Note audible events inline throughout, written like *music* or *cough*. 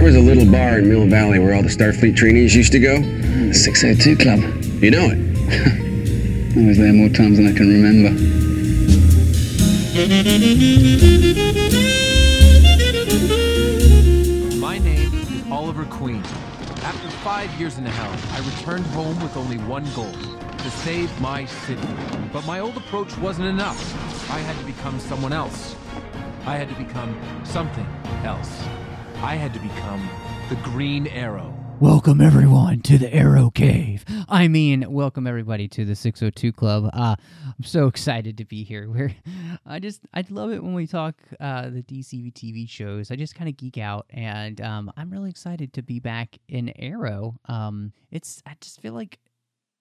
There was a little bar in Mill Valley where all the Starfleet trainees used to go. The 602 Club. You know it. *laughs* I was there more times than I can remember. My name is Oliver Queen. After five years in the helm, I returned home with only one goal to save my city. But my old approach wasn't enough. I had to become someone else. I had to become something else. I had to become the Green Arrow. Welcome everyone to the Arrow Cave. I mean, welcome everybody to the 602 Club. Uh, I'm so excited to be here. *laughs* We're, I just, I love it when we talk uh, the DC TV shows. I just kind of geek out, and um, I'm really excited to be back in Arrow. Um, it's, I just feel like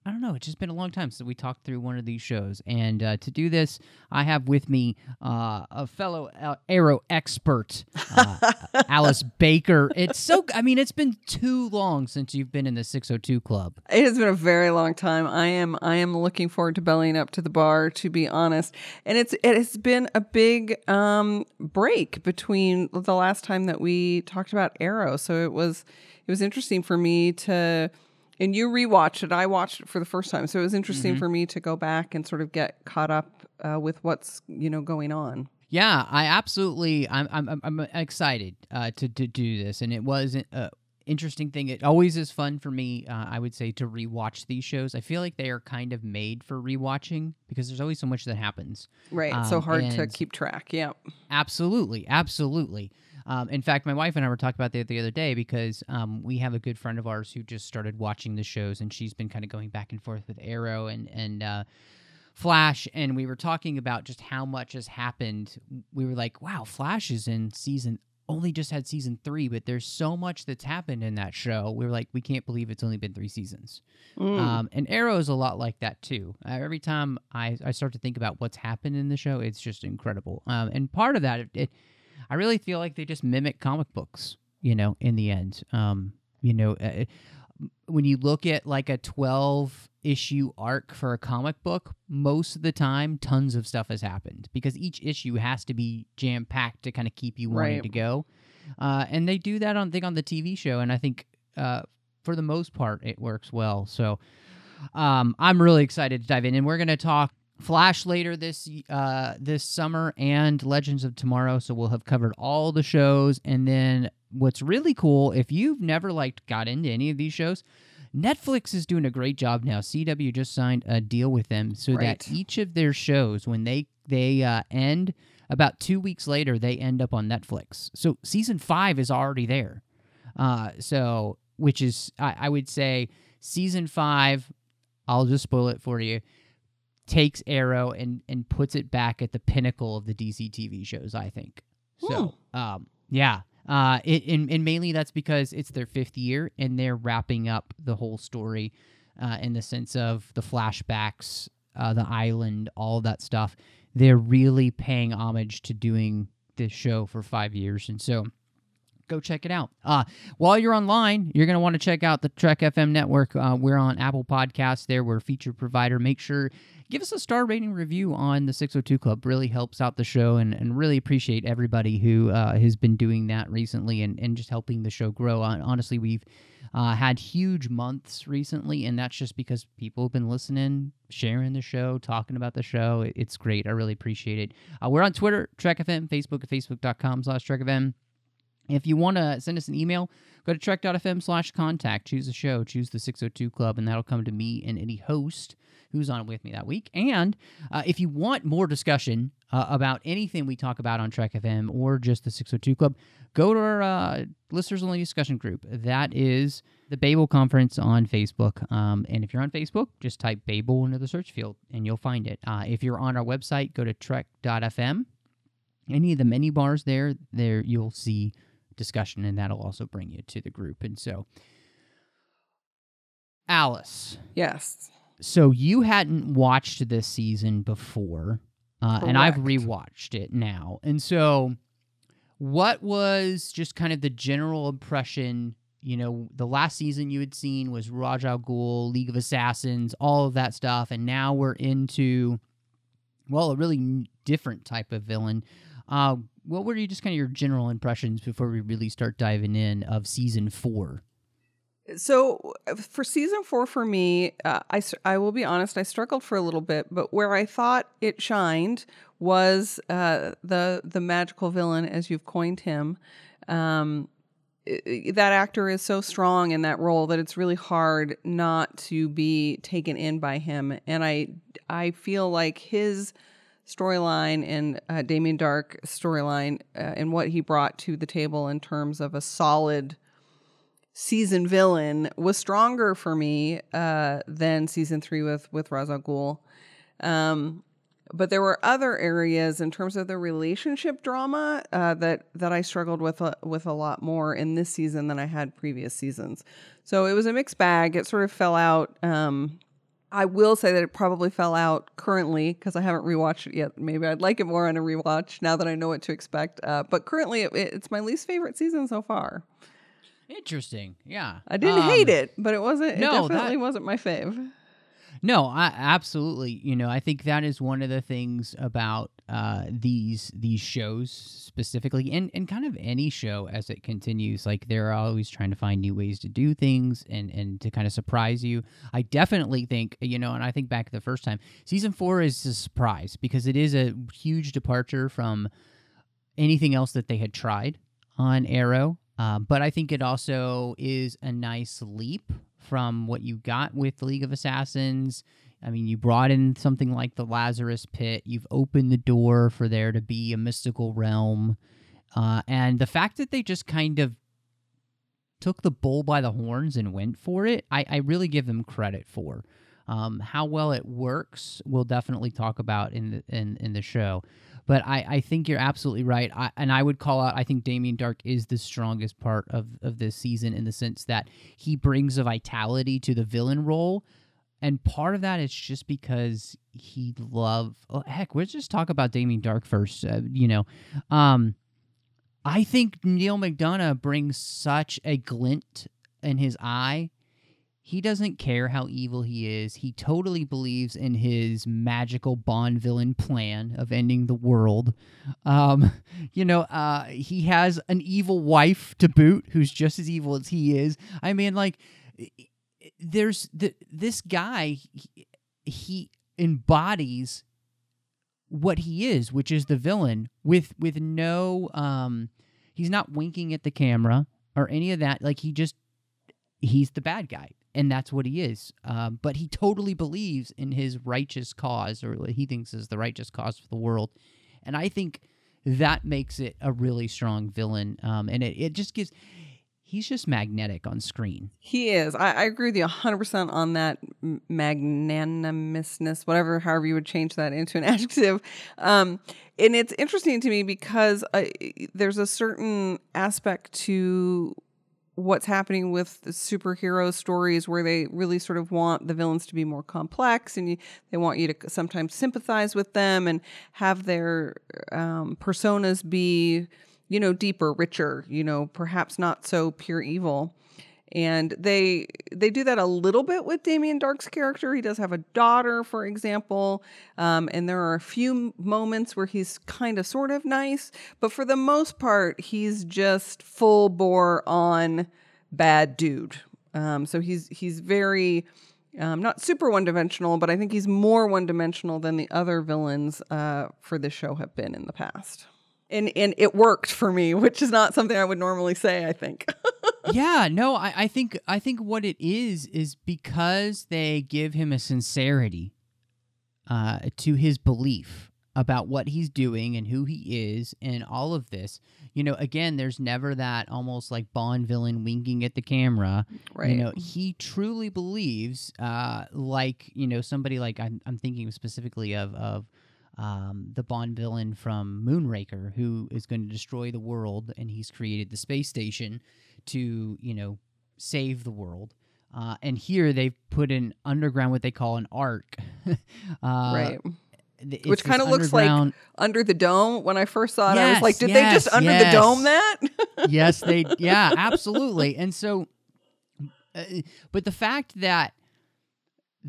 I don't know. It's just been a long time since we talked through one of these shows. And uh, to do this, I have with me uh, a fellow uh, Arrow expert, uh, Alice *laughs* Baker. It's so, I mean, it's been too long since you've been in the 602 Club. It has been a very long time. I am I am looking forward to bellying up to the bar, to be honest. And it's it has been a big um, break between the last time that we talked about Arrow. So it was it was interesting for me to and you rewatched it. I watched it for the first time, so it was interesting for me to go back and sort of get caught up uh, with what's you know going on. Yeah, I absolutely, I'm, I'm, I'm- excited uh, to, to do this. And it was an interesting thing. It always is fun for me, uh, I would say, to rewatch these shows. I feel like they are kind of made for rewatching because there's always so much that happens. Right. it's so Um, hard to keep track. Yeah. Absolutely, absolutely. Um, in fact, my wife and I were talking about that the other day because um, we have a good friend of ours who just started watching the shows, and she's been kind of going back and forth with Arrow and and uh, Flash, and we were talking about just how much has happened. We were like, "Wow, Flash is in season." Only just had season three, but there's so much that's happened in that show. We were like, we can't believe it's only been three seasons. Mm. Um, and Arrow is a lot like that too. Uh, every time I, I start to think about what's happened in the show, it's just incredible. Um, and part of that, it, it, I really feel like they just mimic comic books. You know, in the end, um, you know, uh, when you look at like a 12 issue arc for a comic book, most of the time, tons of stuff has happened because each issue has to be jam packed to kind of keep you wanting Right. to go. Uh, and they do that on, I think, on the TV show. And I think uh, for the most part, it works well. So um, I'm really excited to dive in. And we're going to talk Flash later this uh, this summer and Legends of Tomorrow. So we'll have covered all the shows. And then what's really cool, if you've never like got into any of these shows, Netflix is doing a great job now. CW just signed a deal with them so Right. that each of their shows, when they they uh, end, about two weeks later, they end up on Netflix. So season five is already there. Uh, so which is I, I would say season five. I'll just spoil it for you. Takes Arrow and and puts it back at the pinnacle of the DC TV shows. I think. So um, yeah. Uh, it, and, and mainly that's because it's their fifth year and they're wrapping up the whole story uh, in the sense of the flashbacks, uh, the island, all that stuff. They're really paying homage to doing this show for five years. And so go check it out. Uh, while you're online, you're going to want to check out the Trek FM network. Uh, we're on Apple Podcasts there. We're a feature provider. Make sure give us a star rating review on the 602 Club. Really helps out the show and, and really appreciate everybody who uh, has been doing that recently and, and just helping the show grow. Hon- Honestly, we've uh, had huge months recently, and that's just because people have been listening, sharing the show, talking about the show. It's great. I really appreciate it. Uh, we're on Twitter, Trek FM, Facebook at facebook.com slash Trek FM. If you want to send us an email, go to trek.fm slash contact. Choose a show, choose the 602 Club, and that'll come to me and any host who's on with me that week. And uh, if you want more discussion uh, about anything we talk about on Trek FM or just the 602 Club, go to our uh, listeners only discussion group. That is the Babel Conference on Facebook. Um, and if you're on Facebook, just type Babel into the search field and you'll find it. Uh, if you're on our website, go to trek.fm. Any of the menu bars there, there you'll see discussion, and that'll also bring you to the group. And so, Alice, Yes. so you hadn't watched this season before, uh, and I've rewatched it now. And so, what was just kind of the general impression? You know, the last season you had seen was Ra's Al Ghul, League of Assassins, all of that stuff, and now we're into, well, a really different type of villain. Uh, what were you just kind of your general impressions before we really start diving in of season four? So uh, for season four, for me, uh, I, I will be honest, I struggled for a little bit, but where I thought it shined was uh, the the magical villain, as you've coined him. Um, that actor is so strong in that role that it's really hard not to be taken in by him, and I I feel like his storyline and uh, Damien Darhk storyline uh, and what he brought to the table in terms of a solid season villain was stronger for me uh, than season three with with Ra's al Ghul. Um, but there were other areas in terms of the relationship drama uh, that that I struggled with a, with a lot more in this season than I had previous seasons. So it was a mixed bag. It sort of fell out. Um, I will say that it probably fell out currently because I haven't rewatched it yet. Maybe I'd like it more on a rewatch now that I know what to expect. Uh, but currently, it, it's my least favorite season so far. Interesting. Yeah. I didn't Um, hate it, but it wasn't. It no, definitely that- wasn't my fave. No, I, absolutely. You know, I think that is one of the things about uh, these these shows specifically, and, and kind of any show as it continues. Like they're always trying to find new ways to do things and and to kind of surprise you. I definitely think you know, and I think back the first time season four is a surprise because it is a huge departure from anything else that they had tried on Arrow. Um, but I think it also is a nice leap from what you got with League of Assassins. I mean, you brought in something like the Lazarus Pit. You've opened the door for there to be a mystical realm. Uh, and the fact that they just kind of took the bull by the horns and went for it, I, I really give them credit for. Um, how well it works, we'll definitely talk about in the in, in the show. But I, I think you're absolutely right. I, and I would call out, I think Damien Darhk is the strongest part of, of this season in the sense that he brings a vitality to the villain role. And part of that is just because he love oh, heck, let's just talk about Damien Darhk first. Uh, you know, um, I think Neal McDonough brings such a glint in his eye he doesn't care how evil he is. He totally believes in his magical Bond villain plan of ending the world. Um, *laughs* you know, uh, he has an evil wife to boot who's just as evil as he is. I mean, like, there's th- this guy, he, he embodies what he is, which is the villain with with no um he's not winking at the camera or any of that. Like he just he's the bad guy and that's what he is. Um, but he totally believes in his righteous cause, or what he thinks is the righteous cause for the world. And I think that makes it a really strong villain. Um, and it, it just gives, he's just magnetic on screen. He is. I, I agree with you 100% on that magnanimousness, whatever, however you would change that into an *laughs* adjective. Um, and it's interesting to me because I, there's a certain aspect to what's happening with superhero stories where they really sort of want the villains to be more complex and you, they want you to sometimes sympathize with them and have their um, personas be you know deeper richer you know perhaps not so pure evil and they they do that a little bit with Damien Darhk's character. He does have a daughter, for example, um, and there are a few moments where he's kind of sort of nice, but for the most part, he's just full bore on bad dude. Um, so he's he's very um, not super one dimensional, but I think he's more one dimensional than the other villains uh, for this show have been in the past. And and it worked for me, which is not something I would normally say. I think. *laughs* yeah, no, I, I think I think what it is is because they give him a sincerity uh, to his belief about what he's doing and who he is and all of this. You know, again, there's never that almost like Bond villain winking at the camera. Right. You know, he truly believes, uh, like you know, somebody like I'm, I'm thinking specifically of of um, the Bond villain from Moonraker, who is going to destroy the world, and he's created the space station to, you know, save the world. Uh, and here they've put in underground what they call an ark. *laughs* uh, right. th- Which kind of looks like under the dome. When I first saw it, I was like, did they just under yes. the dome that? yes, they. *laughs* Yeah, absolutely. And so, uh, but the fact that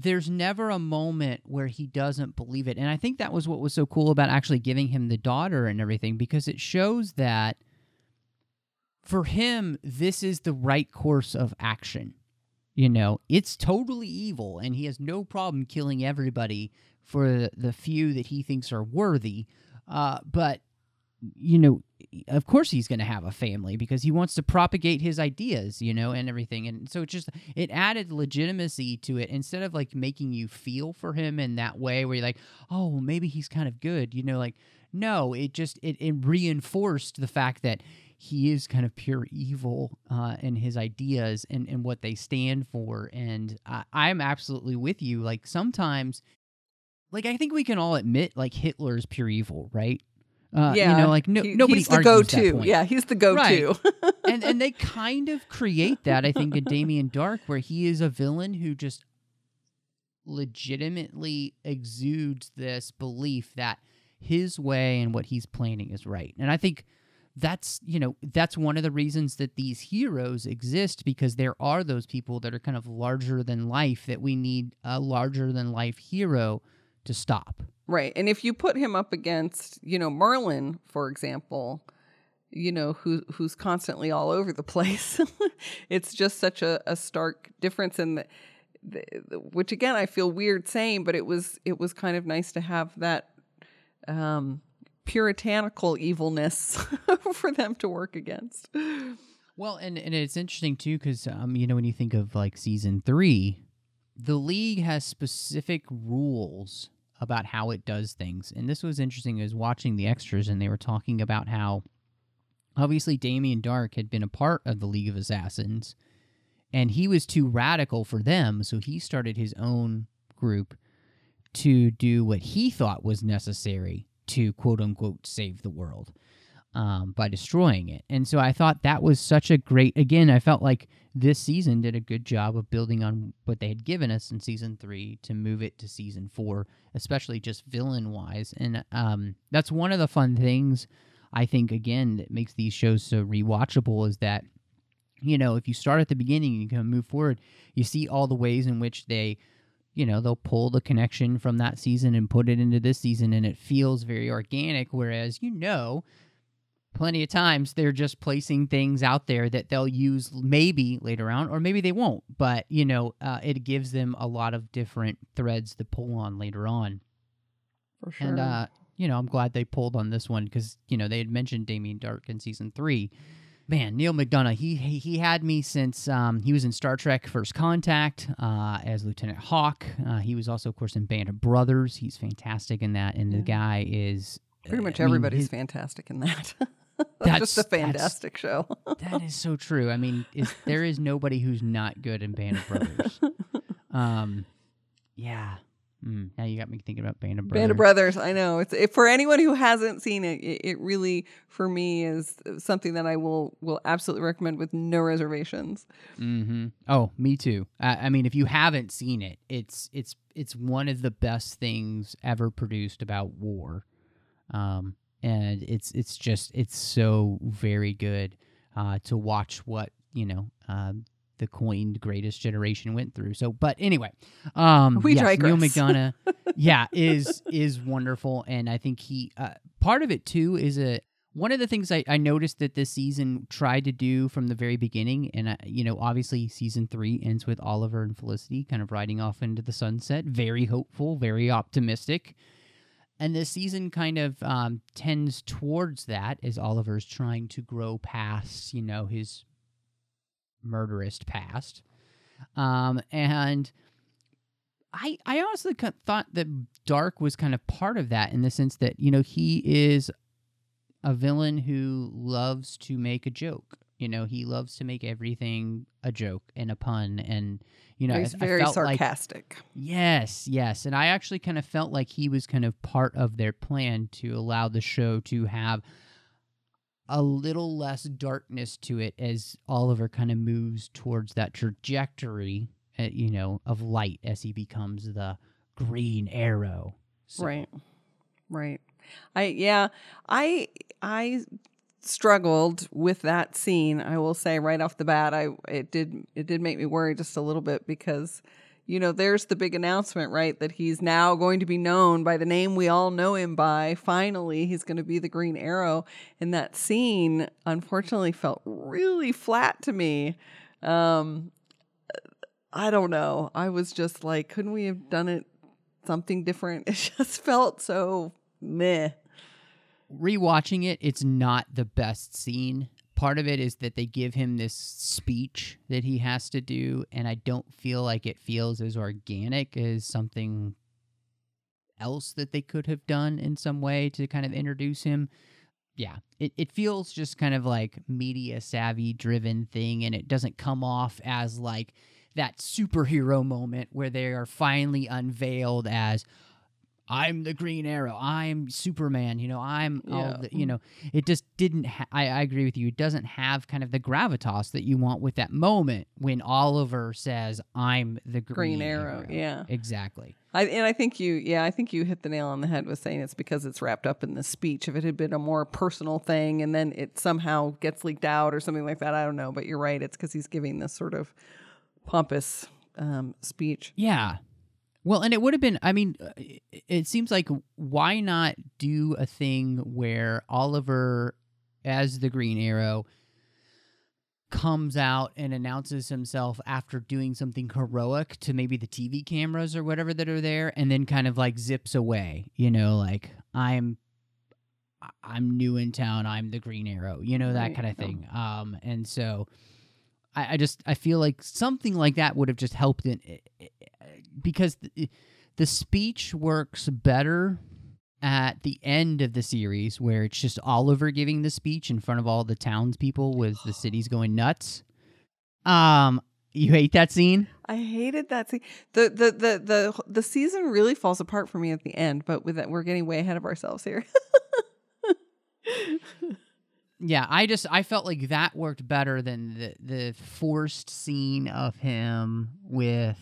there's never a moment where he doesn't believe it, and I think that was what was so cool about actually giving him the daughter and everything, because it shows that for him, this is the right course of action. You know, it's totally evil, and he has no problem killing everybody for the few that he thinks are worthy. Uh, but you know, of course he's going to have a family because he wants to propagate his ideas, you know, and everything. And so it just it added legitimacy to it instead of like making you feel for him in that way where you're like, oh, maybe he's kind of good, you know, like no, it just it, it reinforced the fact that he is kind of pure evil uh, in his ideas and, and what they stand for. And I, I'm absolutely with you. Like sometimes, like I think we can all admit, like Hitler is pure evil, right? Uh, yeah, you know, like no, he- nobody he's the go-to. Yeah, he's the go-to. Right. *laughs* and and they kind of create that I think in Damien Darhk, where he is a villain who just legitimately exudes this belief that his way and what he's planning is right, and I think that's you know that's one of the reasons that these heroes exist because there are those people that are kind of larger than life that we need a larger than life hero to stop. Right. And if you put him up against, you know, Merlyn, for example, you know, who who's constantly all over the *laughs* place, it's just such a, a stark difference in the, the, the- which again I feel weird saying, but it was it was kind of nice to have that um puritanical evilness *laughs* for them to work against. Well, and, and it's interesting too because um, you know when you think of like season three, the league has specific rules about how it does things, and this was interesting. I was watching the extras, and they were talking about how obviously Damien Darhk had been a part of the League of Assassins, and he was too radical for them, so he started his own group to do what he thought was necessary to quote unquote save the world um, by destroying it. And so I thought that was such a great. Again, I felt like this season did a good job of building on what they had given us in season three to move it to season four, especially just villain wise. And um, that's one of the fun things I think again that makes these shows so rewatchable is that you know if you start at the beginning and you can move forward, you see all the ways in which they you know they'll pull the connection from that season and put it into this season and it feels very organic whereas you know plenty of times they're just placing things out there that they'll use maybe later on or maybe they won't but you know uh, it gives them a lot of different threads to pull on later on. For sure. and uh you know i'm glad they pulled on this one because you know they had mentioned damien darhk in season three. Man neal mcdonough he he, had me since um, he was in star trek first contact uh, as lieutenant hawk. Uh, he was also of course in band of brothers. He's fantastic in that and the guy is Pretty much I mean, everybody's his- fantastic in that. *laughs* *laughs* That's- just a fantastic show. *laughs* that is so true. I mean, is, there is nobody who's not good in Band of Brothers. *laughs* Um, yeah. Mm, now you got me thinking about Band of Brothers. Band of Brothers, I know. It's it, for anyone who hasn't seen it, it. It really, for me, is something that I will will absolutely recommend with no reservations. Mm-hmm. Oh, me too. I, I mean, if you haven't seen it, it's it's it's one of the best things ever produced about war, um, and it's it's just it's so very good uh, to watch what you know um, the coined greatest generation went through. So, but anyway, um, We yes, Neal. *laughs* McDonough, yeah, is is wonderful, and I think he uh, part of it too is a one of the things I, I noticed that this season tried to do from the very beginning, and I, you know, obviously season three ends with Oliver and Felicity kind of riding off into the sunset, very hopeful, very optimistic. And this season kind of um, tends towards that as Oliver's trying to grow past, you know, his murderous past. Um, and I I honestly thought that Darhk was kind of part of that in the sense that you know he is a villain who loves to make a joke. You know, he loves to make everything a joke and a pun, and you know, He's I- I very like- sarcastic. Yes, yes. And I actually kind of felt like he was kind of part of their plan to allow the show to have a little less darkness to it as Oliver kind of moves towards that trajectory, uh, you know, of light as he becomes the green arrow. So- Right. Right. I yeah, I I struggled with that scene. I will say right off the bat, I it did it did make me worry just a little bit because you know, there's the big announcement, right, that he's now going to be known by the name we all know him by. Finally, he's going to be the Green Arrow. And that scene, unfortunately, felt really flat to me. Um, I don't know. I was just like, couldn't we have done it something different? *laughs* It just felt so meh. Rewatching it, it's not the best scene. Part of it is that they give him this speech that he has to do, and I don't feel like it feels as organic as something else that they could have done in some way to kind of introduce him. Yeah, it, it feels just kind of like media savvy driven thing, and it doesn't come off as like that superhero moment where they are finally unveiled as I'm the Green Arrow. I'm Superman. You know, I'm all Yeah. the, you know, it just didn't. Ha- I, I agree with you. It doesn't have kind of the gravitas that you want with that moment when Oliver says, "I'm the Green, Green Arrow, yeah. exactly. I, and I think you, yeah, I think you hit the nail on the head with saying it's because it's wrapped up in the speech. If it had been a more personal thing and then it somehow gets leaked out or something like that, I don't know. But you're right. It's because he's giving this sort of pompous um, speech. Yeah. Well, and it would have been. I mean, uh, it, seems like why not do a thing where Oliver, as the Green Arrow, comes out and announces himself after doing something heroic to maybe the TV cameras or whatever that are there, and then kind of like zips away. You know, like I'm. I'm new in town. I'm the Green Arrow. You know that Right, kind of thing. Um, and so I, I just I feel like something like that would have just helped in eh, eh, because the, eh, the speech works better at the end of the series where it's just Oliver giving the speech in front of all the townspeople with the *gasps* city's going nuts. Um, you hate that scene? I hated that scene. The, the the the the season really falls apart for me at the end. But with that, we're getting way ahead of ourselves here. *laughs* Yeah, I just I felt like that worked better than the the forced scene of him with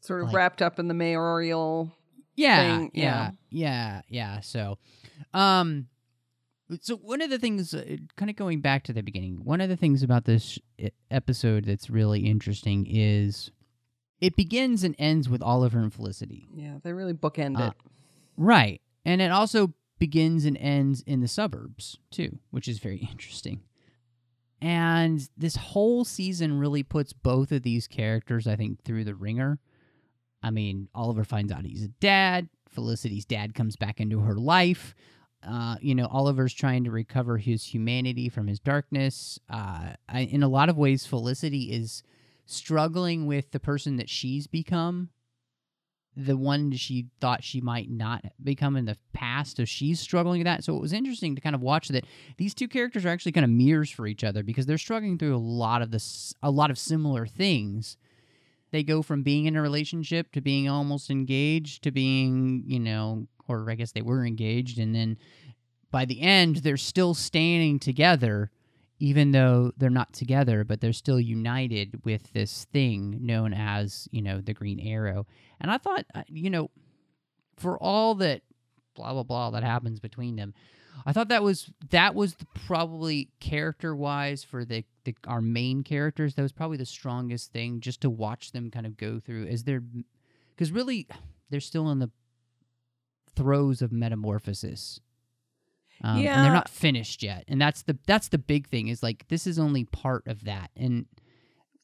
sort of Like- wrapped up in the mayoral. yeah, thing, yeah, yeah, yeah. So, um, so one of the things, uh, kind of going back to the beginning, one of the things about this episode that's really interesting is it begins and ends with Oliver and Felicity, Yeah, they really bookend Uh, it. right? And it also begins and ends in the suburbs too, which is very *laughs* interesting. And this whole season really puts both of these characters, I think, through the ringer. I mean, Oliver finds out he's a dad. Felicity's dad comes back into her life. Uh, you know, Oliver's trying to recover his humanity from his darkness. Uh, I, in a lot of ways, Felicity is struggling with the person that she's become, the one she thought she might not become in the past. So she's struggling with that. So it was interesting to kind of watch that these two characters are actually kind of mirrors for each other because they're struggling through a lot of this, a lot of similar things they go from being in a relationship to being almost engaged to being, you know, or I guess they were engaged. And then by the end, they're still standing together, even though they're not together, but they're still united with this thing known as, you know, the Green Arrow. And I thought, uh, you know, for all that blah, blah, blah that happens between them, I thought that was that was the, probably character wise for the, the our main characters. That was probably the strongest thing just to watch them kind of go through as they're because really they're still in the throes of metamorphosis. Um, and Yeah. they're not finished yet, and that's the that's the big thing. Is like this is only part of that, and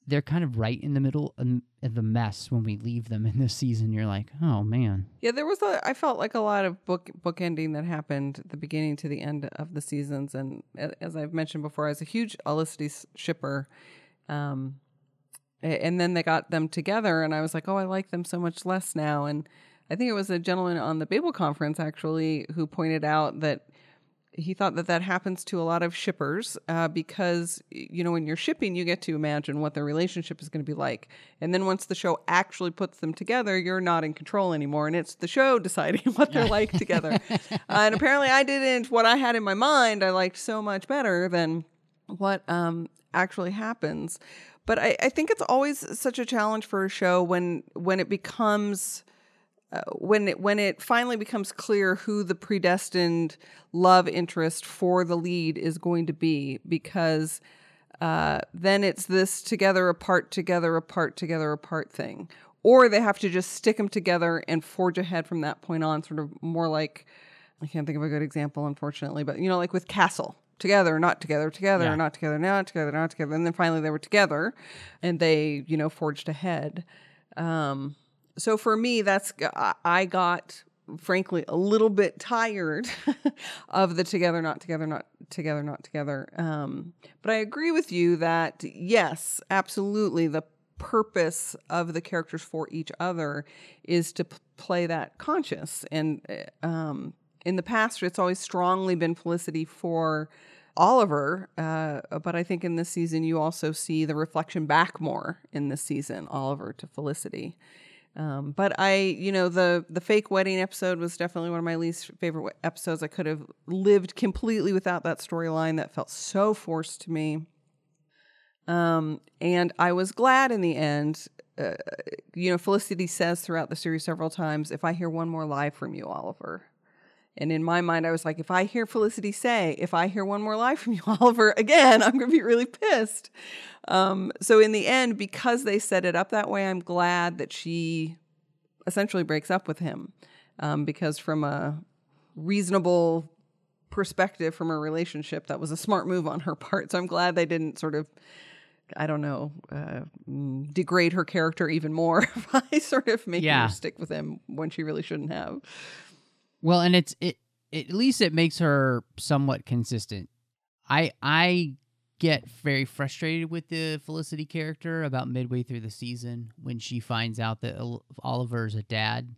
they're kind of right in the middle of the mess when we leave them in this season. You're like, oh man, Yeah, there was a. I felt like a lot of book book ending that happened the beginning to the end of the seasons, and as I've mentioned before, I was a huge Olicity s- shipper. Um, and then they got them together, and I was like, oh, I like them so much less now. And I think it was a gentleman on the Babel conference actually who pointed out that he thought that that happens to a lot of shippers uh, because you know when you're shipping you get to imagine what their relationship is going to be like. And then once the show actually puts them together you're not in control anymore and it's the show *laughs* deciding what they're like together. *laughs* Uh, and apparently i didn't. What i had in my mind i liked so much better than what um, actually happens. But I, I think it's always such a challenge for a show when when it becomes uh, when it when it finally becomes clear who the predestined love interest for the lead is going to be, because uh, then it's this together apart, together apart, together apart thing, or they have to just stick them together and forge ahead from that point on, sort of more like I can't think of a good example, unfortunately, but you know, like with Castle. Together, not together, together, Yeah. not together, not together, not together. And then finally they were together and they, you know, forged ahead. Um, so for me that's I- got frankly a little bit tired *laughs* of the together not together not together not together um, but i agree with you that yes absolutely the purpose of the characters for each other is to p- play that conscious and uh, um, in the past it's always strongly been felicity for Oliver, uh, but I think in this season you also see the reflection back more in this season, Oliver to Felicity. Um, but I, you know, the the fake wedding episode was definitely one of my least favorite episodes. I could have lived completely without that storyline. That felt so forced to me. Um, and I was glad in the end. Uh, you know, Felicity says throughout the series several times, "If I hear one more lie from you, Oliver." And in my mind, I was like, if I hear Felicity say, if I hear one more lie from *laughs* you, Oliver, again, I'm going to be really pissed. Um, so in the end, because they set it up that way, I'm glad that she essentially breaks up with him. Um, because from a reasonable perspective from a relationship, that was a smart move on her *laughs* part. So I'm glad they didn't sort of, I don't know, uh, mm, degrade her character even more *laughs* by sort of making Yeah. her stick with him when she really shouldn't have. Well, and it's it at least it makes her somewhat consistent. I I get very frustrated with the Felicity character about midway through the season when she finds out that Ol- Oliver's a dad,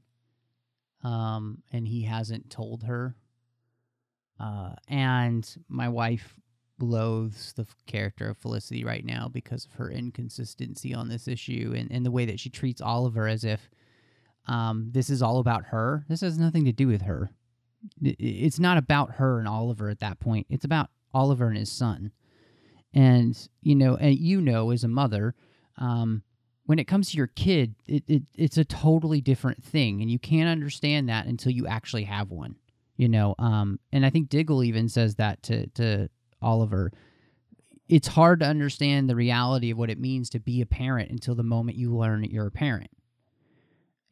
um, and he hasn't told her. Uh, and my wife loathes the character of Felicity right now because of her inconsistency on this issue and, and the way that she treats Oliver as if um, this is all about her. This has nothing to do with her. It's not about her and Oliver at that point. It's about Oliver and his son. And you know, and you know, as a mother, um, when it comes to your kid, it, it it's a totally different thing, and you can't understand that until you actually have one. You know, um, and I think Diggle even says that to to Oliver. It's hard to understand the reality of what it means to be a parent until the moment you learn you're a parent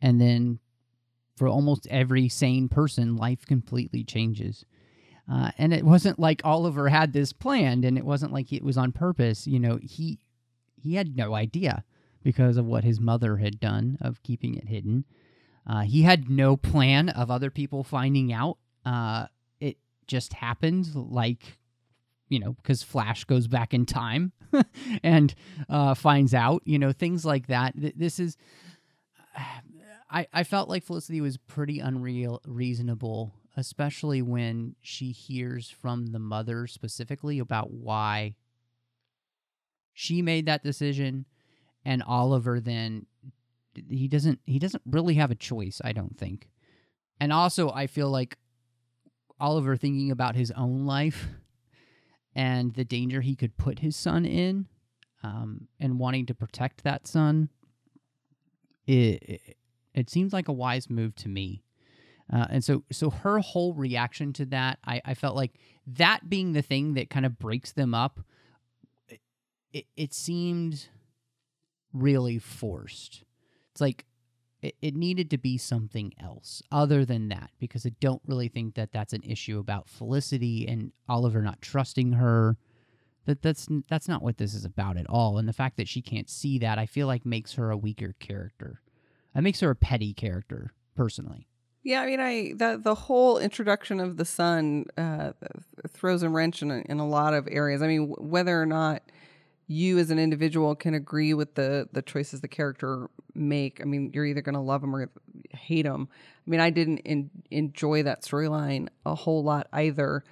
and then for almost every sane person life completely changes. Uh, and it wasn't like oliver had this planned and it wasn't like it was on purpose. You know he he had no idea because of what his mother had done of keeping it hidden. Uh, he had no plan of other people finding out. Uh, it just happened like you know because flash goes back in time *laughs* and uh, finds out you know things like that. This is I, I felt like Felicity was pretty unreal reasonable, especially when she hears from the mother specifically about why she made that decision and Oliver then he doesn't he doesn't really have a choice, I don't think. And also I feel like Oliver thinking about his own life and the danger he could put his son in um, and wanting to protect that son it, it seems like a wise move to me. Uh, and so, so her whole reaction to that, I, I felt like that being the thing that kind of breaks them up, it, it, it seemed really forced. It's like it, it needed to be something else other than that, because I don't really think that that's an issue about Felicity and Oliver not trusting her. That that's that's not what this is about at all. And the fact that she can't see that, I feel like makes her a weaker character. That makes her a petty character, personally. Yeah, I mean, I the the whole introduction of the son uh, throws a wrench in a, in a lot of areas. I mean, w- whether or not you as an individual can agree with the the choices the character make, I mean, you're either going to love them or hate them. I mean, I didn't in, enjoy that storyline a whole lot either.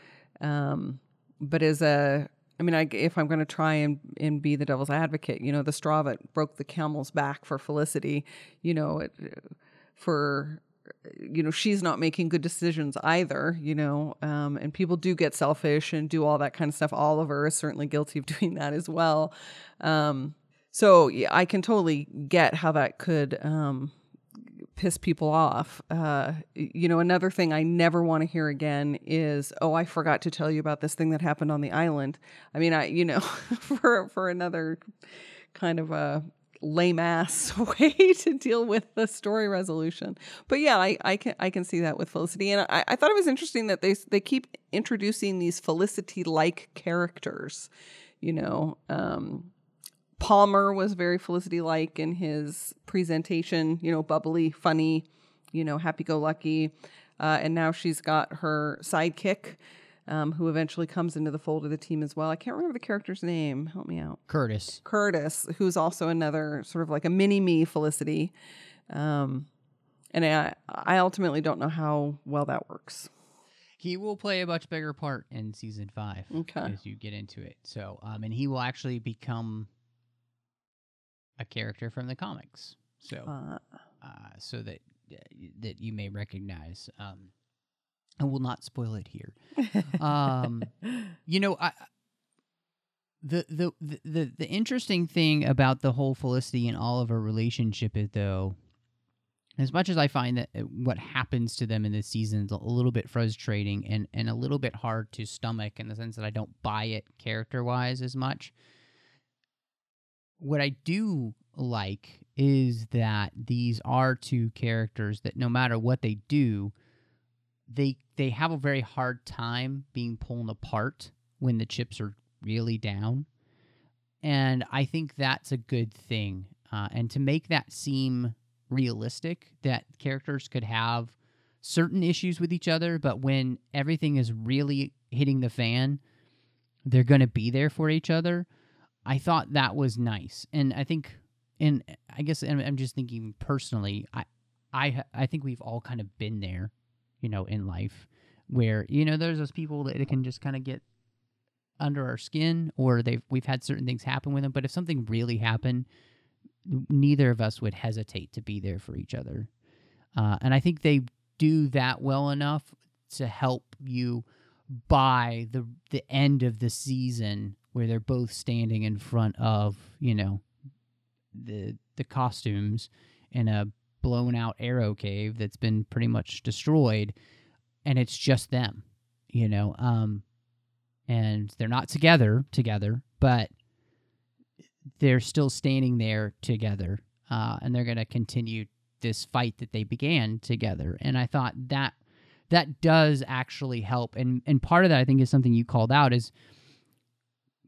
Um, but as a, I mean, I, if I'm going to try and, and be the devil's advocate, you know, the straw that broke the camel's back for Felicity, you know, it, for you know she's not making good decisions either you know um, and people do get selfish and do all that kind of stuff. Oliver is certainly guilty of *laughs* doing that as well. Um, so yeah, i can totally get how that could um, piss people off uh, you know another thing i never want to hear again is oh i forgot to tell you about this thing that happened on the island i mean i you know *laughs* for for another kind of a lame ass *laughs* way to deal with the story resolution. But yeah, I, I can I can see that with Felicity, and I, I thought it was interesting that they they keep introducing these Felicity like characters. You know, um, Palmer was very Felicity like in his presentation. You know, bubbly, funny, you know, happy go lucky, uh, and now she's got her sidekick um, who eventually comes into the fold of the team as well. I can't remember the character's name. Help me out. Curtis. Curtis, who's also another sort of like a mini me Felicity. Um, and I, I ultimately don't know how well that works. He will play a much bigger part in season five Okay. as you get into it. So, um, and he will actually become a character from the comics. So, Uh, uh, so that that you may recognize. Um, I will not spoil it here. um, *laughs* you know, I the, the the the the interesting thing about the whole Felicity and Oliver relationship is though, as much as I find that uh, what happens to them in this season is a little bit frustrating and and a little bit hard to stomach in the sense that I don't buy it character wise as much. What I do like is that these are two characters that no matter what they do, they they have a very hard time being pulled apart when the chips are really down, and I think that's a good thing. Uh, and to make that seem realistic, that characters could have certain issues with each other, but when everything is really hitting the fan, they're going to be there for each other. I thought that was nice, and I think, and I guess and I'm just thinking personally, I, I, I think we've all kind of been there, you know, in life, where you know there's those people that it can just kind of get under our skin, or they've we've had certain things happen with them. But if something really happened, neither of us would hesitate to be there for each other, uh, and I think they do that well enough to help you by the the end of the season where they're both standing in front of you know the the costumes in a blown out arrow cave that's been pretty much destroyed and it's just them you know um and they're not together together but they're still standing there together uh and they're going to continue this fight that they began together and i thought that that does actually help and and part of that i think is something you called out is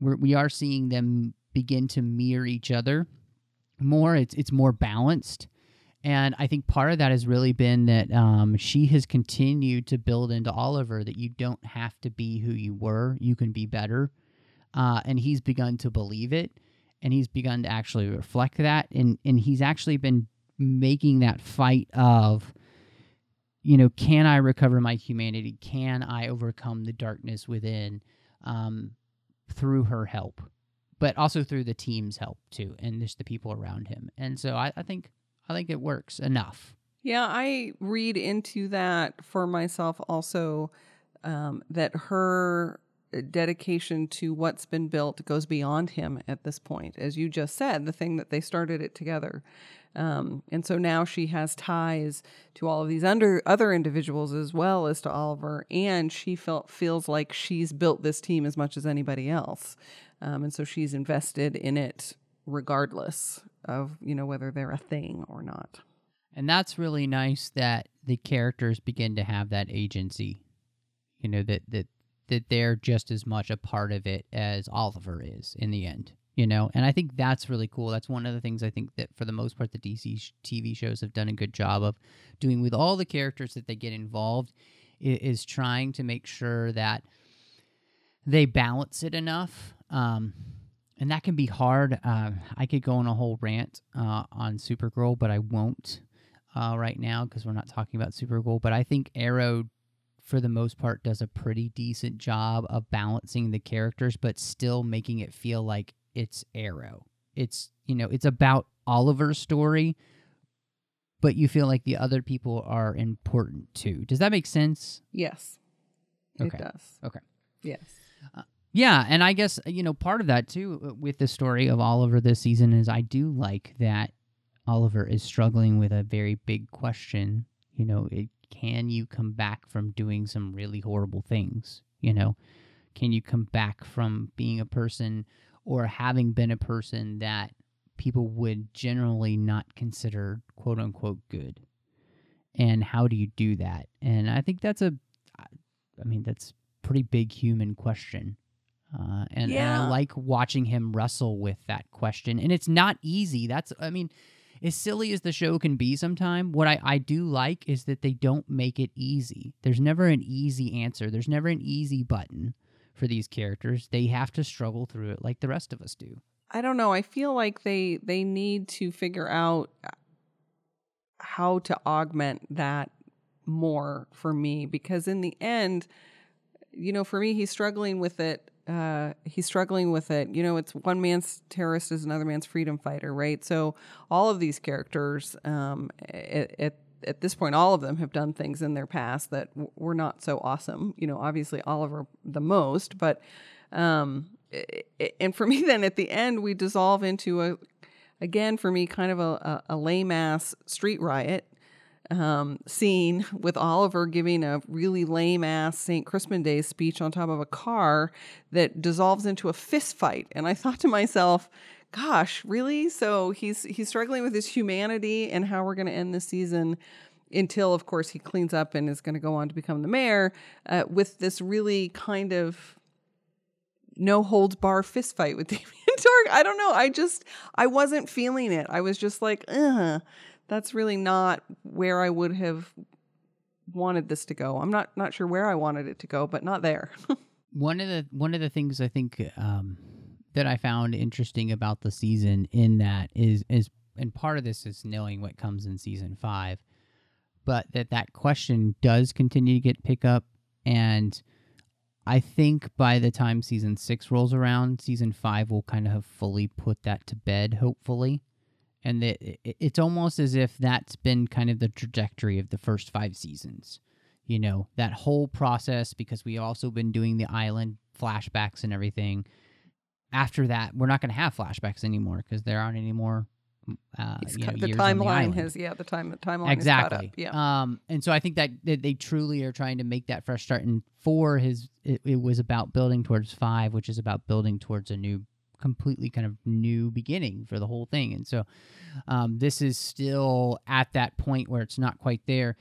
we're, we are seeing them begin to mirror each other more. It's it's more balanced. And i think part of that has really been that um, she has continued to build into oliver that you don't have to be who you were. You can be better. Uh, and he's begun to believe it and he's begun to actually reflect that. And and he's actually been making that fight of you know can i recover my humanity? Can i overcome the darkness within? Um, through her help but also through the team's help too and just the people around him. And so i, I think i think it works enough. Yeah, I read into that for myself also um, that her dedication to what's been built goes beyond him at this point. As you just said, the thing that they started it together. Um, and so now she has ties to all of these under other individuals as well as to Oliver, and she felt feels like she's built this team as much as anybody else, um, and so she's invested in it regardless of you know whether they're a thing or not. and that's really nice that the characters begin to have that agency you know that that that they're just as much a part of it as oliver is in the end you know? And i think that's really cool. That's one of the things i think that for the most part the dc tv shows have done a good job of doing with all the characters that they get involved is trying to make sure that they balance it enough um, and that can be hard. Uh, i could go on a whole rant uh, on supergirl but i won't uh, right now because we're not talking about supergirl. But i think arrow for the most part does a pretty decent job of balancing the characters but still making it feel like it's Arrow. It's you know, it's about Oliver's story, but you feel like the other people are important too. Does that make sense? Yes. Okay. It does. Okay. Yes. Yeah, and I guess you know part of that too uh, with the story of Oliver this season is I do like that Oliver is struggling with a very big question. You know, it, can you come back from doing some really horrible things? You know, can you come back from being a person or having been a person that people would generally not consider quote unquote good? And how do you do that? And I think that's a, I mean, that's pretty big human question. Uh, and, and I like watching him wrestle with that question. And it's not easy. That's, I mean, as silly as the show can be sometime, what I, I do like is that they don't make it easy. There's never an easy answer, there's never an easy button for these characters. They have to struggle through it like the rest of us do. I don't know. I feel like they they need to figure out uh, how to augment that more for me because in the end, you know, for me he's struggling with it. Uh, he's struggling with it. You know, it's one man's terrorist is another man's freedom fighter, right? So all of these characters, um, at, at at this point, all of them have done things in their past that w- were not so awesome. You know, obviously Oliver the most, but um, i- i- and for *laughs* me, then at the end, we dissolve into a, again, for me, kind of a, a, a lame ass street riot um, scene with Oliver giving a really lame ass St. Crispin Day speech on top of a car that dissolves into a fist fight. And I thought to myself, gosh, really? So he's he's struggling with his humanity and how we're going to end the season until, of course, he cleans up and is going to go on to become the mayor uh, with this really kind of no holds bar fist fight with *laughs* Damien Darhk. I don't know. I just I wasn't feeling it. I was just like, uh, that's really not where I would have wanted this to go. I'm not not sure where I wanted it to go, but not there. *laughs* one of the one of the things I think um, that I found interesting about the season in that is is and part of this is knowing what comes in season five, but that that question does continue to get pick up, and I think by the time season six rolls around, season five will kind of have fully put that to bed, hopefully. And it, it's almost as if that's been kind of the trajectory of the first five seasons you know that whole process because we also been doing the island flashbacks and everything after that we're not going to have flashbacks anymore because there aren't any more uh, you know, the timeline has yeah, the time the timeline exactly. Yeah. um and so i think that, that they truly are trying to make that fresh start and four his it, it was about building towards five which is about building towards a new completely kind of new beginning for the whole thing. And so um this is still at that point where it's not quite there.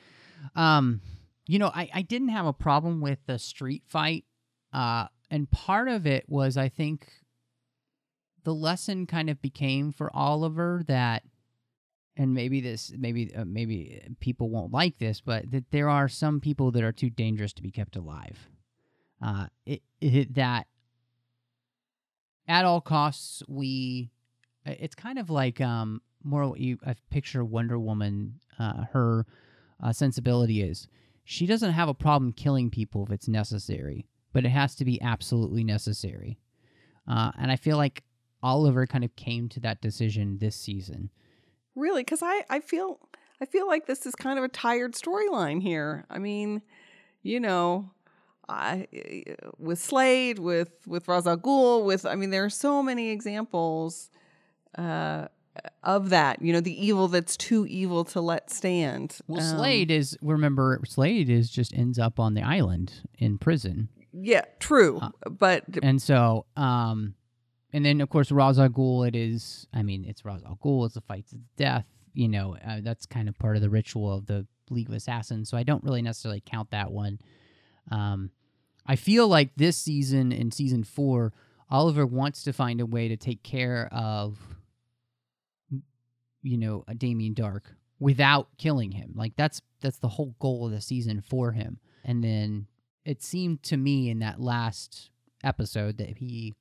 Um you know i i didn't have a problem with the street fight uh and part of it was i think the lesson kind of became for oliver that and maybe this maybe uh, maybe people won't like this but that there are some people that are too dangerous to be kept alive. Uh it, it that at all costs we it's kind of like um more what you I picture Wonder Woman uh her uh, sensibility is. She doesn't have a problem killing people if it's necessary but it has to be absolutely necessary. Uh and I feel like Oliver kind of came to that decision this season. Really, because I, I feel I feel like this is kind of a tired storyline here. I mean, you know, I with Slade, with with Ra's al Ghul, with I mean, there are so many examples uh, of that. You know, the evil that's too evil to let stand. Well, Um, Slade is remember Slade is just ends up on the island in prison, Yeah, true, Uh, but and so um, and then of course Ra's al Ghul. It is, I mean, it's Ra's al Ghul. It's a fight to the death. You know, uh, that's kind of part of the ritual of the League of Assassins. So I don't really necessarily count that one. Um, I feel like this season in season four, Oliver wants to find a way to take care of, you know, uh, a Damien Darhk without killing him. Like that's that's the whole goal of the season for him. And then it seemed to me in that last episode that he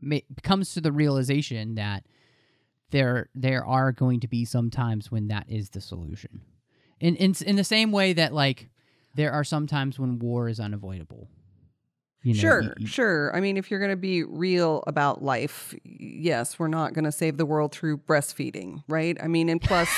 ma- comes to the realization that there there are going to be some times when that is the solution. In in in the same way that like there are some times when war is unavoidable. You know, sure, you- you- sure. I mean, if you're going to be real about life, yes, we're not going to save the world through breastfeeding, right? I mean, and plus.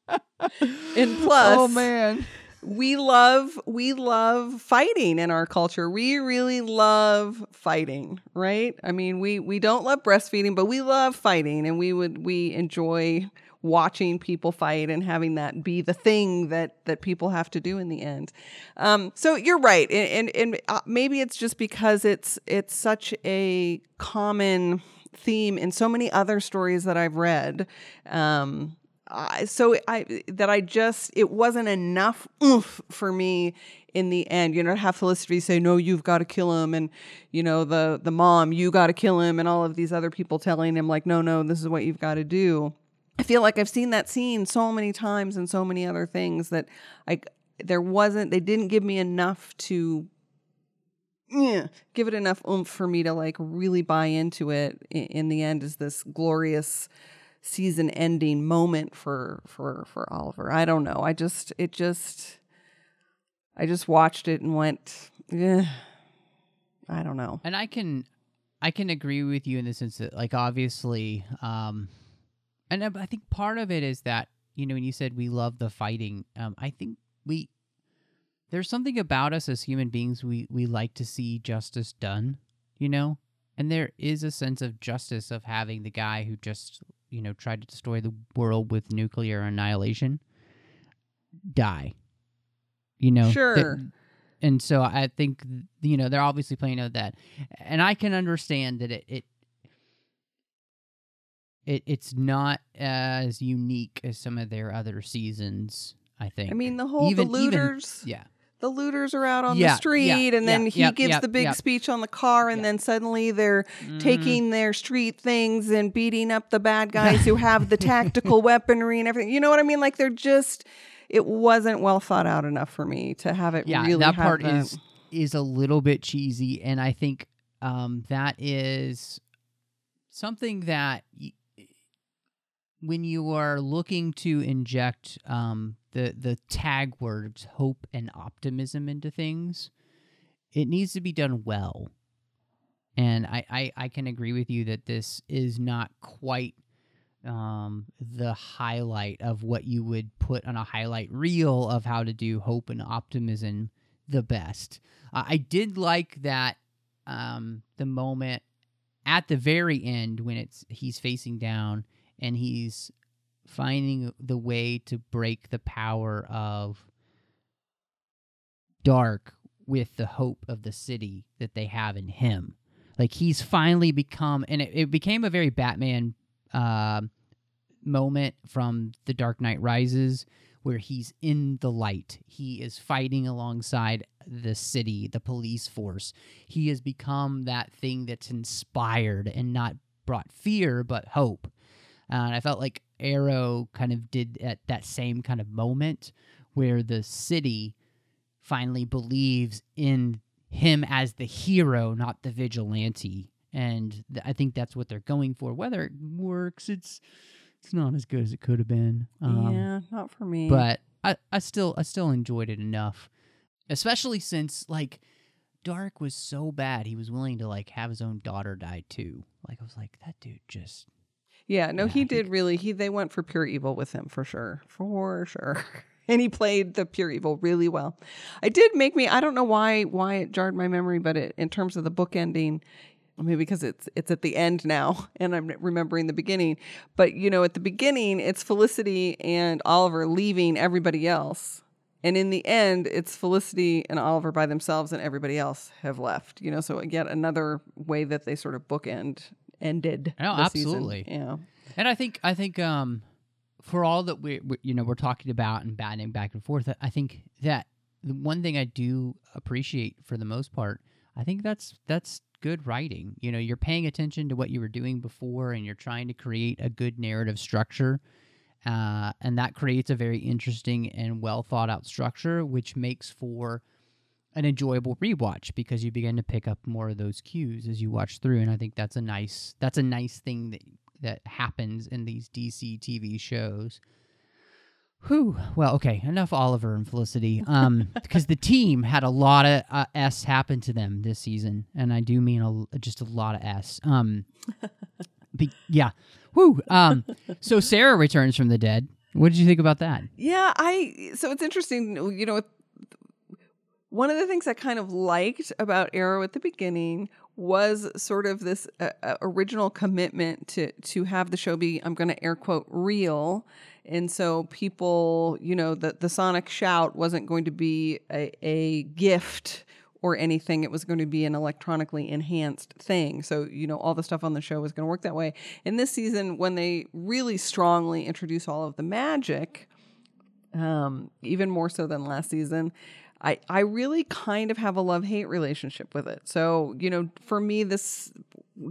and *laughs* oh, plus, Oh man. we love we love fighting in our culture. We really love fighting, right? I mean, we we don't love breastfeeding, but we love fighting and we would we enjoy watching people fight and having that be the thing that that people have to do in the end. Um, so you're right, and and, and uh, maybe it's just because it's it's such a common theme in so many other stories that I've read. Um, so I that I just it wasn't enough oomph for me in the end. You know, have Felicity say, "No, you've got to kill him," and you know the the mom, "You got to kill him," and all of these other people telling him like, "No, no, this is what you've got to do." I feel like I've seen that scene so many times and so many other things that I there wasn't they didn't give me enough to yeah, give it enough oomph for me to like really buy into it in, in the end is this glorious season ending moment for for for Oliver. I don't know. I just it just I just watched it and went yeah I don't know. and I can I can agree with you in the sense that like obviously um and I I think part of it is that you know when you said we love the fighting um I think we there's something about us as human beings we we like to see justice done you know? And there is a sense of justice of having the guy who just you know tried to destroy the world with nuclear annihilation die you know? Sure. and so I think you know they're obviously playing out that, and I can understand that it it, it it's not as unique as some of their other seasons. I think. I mean the whole Even- the even- looters yeah, the looters are out on Yeah, the street yeah, and then yeah, he gives the big speech on the car and then suddenly they're Mhm. taking their street things and beating up the bad *laughs* guys who have the tactical *laughs* weaponry and everything. You know what I mean? Like they're just it wasn't well thought out enough for me to have it yeah. really that part the- is is a little bit cheesy, and I think um, that is something that. Y- when you are looking to inject um, the the tag words hope and optimism into things, it needs to be done well. And I, I, I can agree with you that this is not quite um, the highlight of what you would put on a highlight reel of how to do hope and optimism the best. Uh, I did like that um, the moment at the very end when it's he's facing down and he's finding the way to break the power of Darhk with the hope of the city that they have in him. Like he's finally become and it, it became a very batman um moment from the dark knight rises where he's in the light. He is fighting alongside the city the police force. He has become that thing that's inspired and not brought fear but hope. uh, and I felt like Arrow kind of did at that same kind of moment where the city finally believes in him as the hero, not the vigilante. And th- I think that's what they're going for. Whether it works, it's it's not as good as it could have been. Um, yeah, not for me. but I, I still I still enjoyed it enough, especially since like Darhk was so bad he was willing to like have his own daughter die too. Like I was like that dude just yeah, no, Yeah, he did really. He they went for pure evil with him for sure, for sure. *laughs* And he played the pure evil really well. I did make me. I don't know why why it jarred my memory, but it, in terms of the book ending, maybe because it's it's at the end now, *laughs* and I'm remembering the beginning. But you know, at the beginning, it's Felicity and Oliver leaving everybody else, and in the end, it's Felicity and Oliver by themselves, and everybody else have left. You know, so yet another way that they sort of bookend ended. Oh, the season. absolutely. Yeah. And I think I think um for all that we, we you know we're talking about and batting back and forth, I think that the one thing I do appreciate for the most part, I think that's that's good writing. You know, you're paying attention to what you were doing before, and you're trying to create a good narrative structure. Uh, and that creates a very interesting and well thought out structure, which makes for an enjoyable rewatch because you begin to pick up more of those cues as you watch through. And I think that's a nice that's a nice thing that that happens in these DC TV shows. Whew. Well, okay, enough Oliver and Felicity. Um, *laughs* because the team had a lot of uh, S happen to them this season, and I do mean a, just a lot of S. Um, be, yeah. Whew. Um, so Sara returns from the dead. What did you think about that? Yeah, I so it's interesting, you know, one of the things I kind of liked about Arrow at the beginning was sort of this uh, uh, original commitment to to have the show be I'm going to air quote real. And so people you know the the sonic shout wasn't going to be a, a gift or anything. It was going to be an electronically enhanced thing. So you know all the stuff on the show was going to work that way. In this season when they really strongly introduce all of the magic um, even more so than last season I, I really kind of have a love hate relationship with it. So, you know, for me, this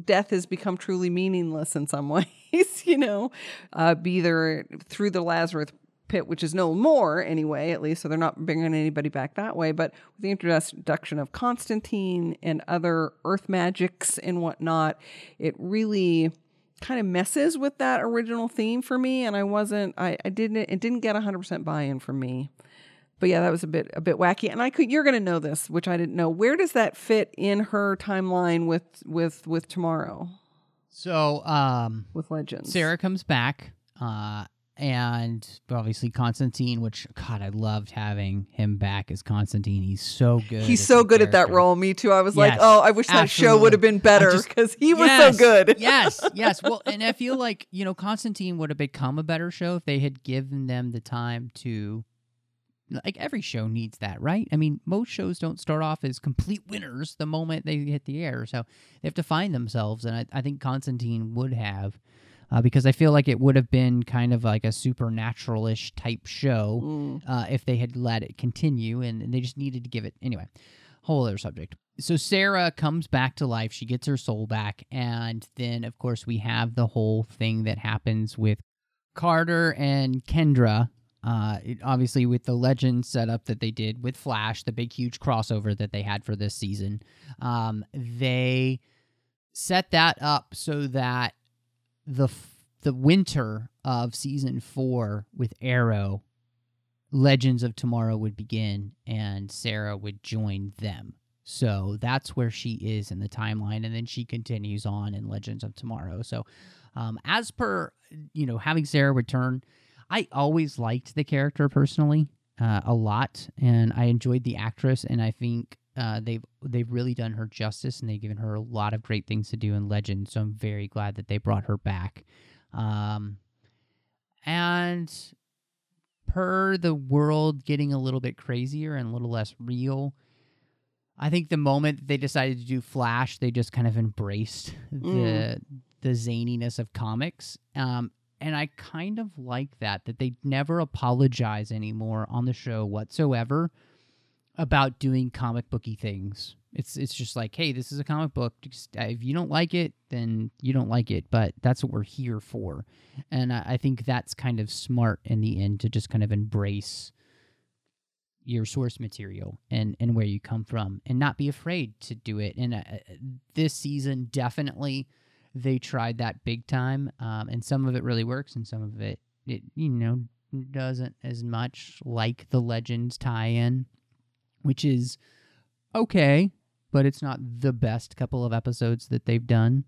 death has become truly meaningless in some *laughs* ways, you know, uh, be either through the Lazarus pit, which is no more anyway, at least. So they're not bringing anybody back that way. But with the introduction of Constantine and other earth magics and whatnot, it really kind of messes with that original theme for me. And I wasn't, I, I didn't, it didn't get 100% buy in from me but yeah, that was a bit a bit wacky. And I could you're going to know this, which I didn't know. Where does that fit in her timeline with with with tomorrow? So, um, with Legends, Sara comes back, uh, and obviously Constantine, which God, I loved having him back as Constantine. He's so good. He's so good character. at that role. Me too. I was Yes, like, oh, I wish that show would have been better because he was Yes, so good. *laughs* yes, yes. Well, and I feel like you know Constantine would have become a better show if they had given them the time to. Like every show needs that, right? I mean, most shows don't start off as complete winners the moment they hit the air, so they have to find themselves, and I, I think Constantine would have, uh, because I feel like it would have been kind of like a supernatural-ish type show Mm. uh, if they had let it continue, and, and they just needed to give it anyway. Whole other subject. So Sara comes back to life. She gets her soul back, and then of course we have the whole thing that happens with Carter and Kendra. Uh, it, obviously, with the legend setup that they did with Flash, the big huge crossover that they had for this season, um, they set that up so that the the winter of season four with Arrow, Legends of Tomorrow would begin, and Sara would join them. So that's where she is in the timeline, and then she continues on in Legends of Tomorrow. So, um, as per you know, having Sara return, I always liked the character personally uh, a lot, and I enjoyed the actress, and I think uh, they've they've really done her justice, and they've given her a lot of great things to do in Legend. So I'm very glad that they brought her back. Um, and per the world getting a little bit crazier and a little less real, I think the moment they decided to do Flash, they just kind of embraced the the zaniness of comics. Um, and I kind of like that that they never apologize anymore on the show whatsoever about doing comic booky things. It's it's just like, hey, this is a comic book. Just, uh, if you don't like it, then you don't like it. But that's what we're here for, and I, I think that's kind of smart in the end to just kind of embrace your source material and and where you come from, and not be afraid to do it. And uh, this season, definitely, they tried that big time, um, and some of it really works, and some of it, it you know, doesn't as much like the Legends tie-in, which is okay, but it's not the best couple of episodes that they've done.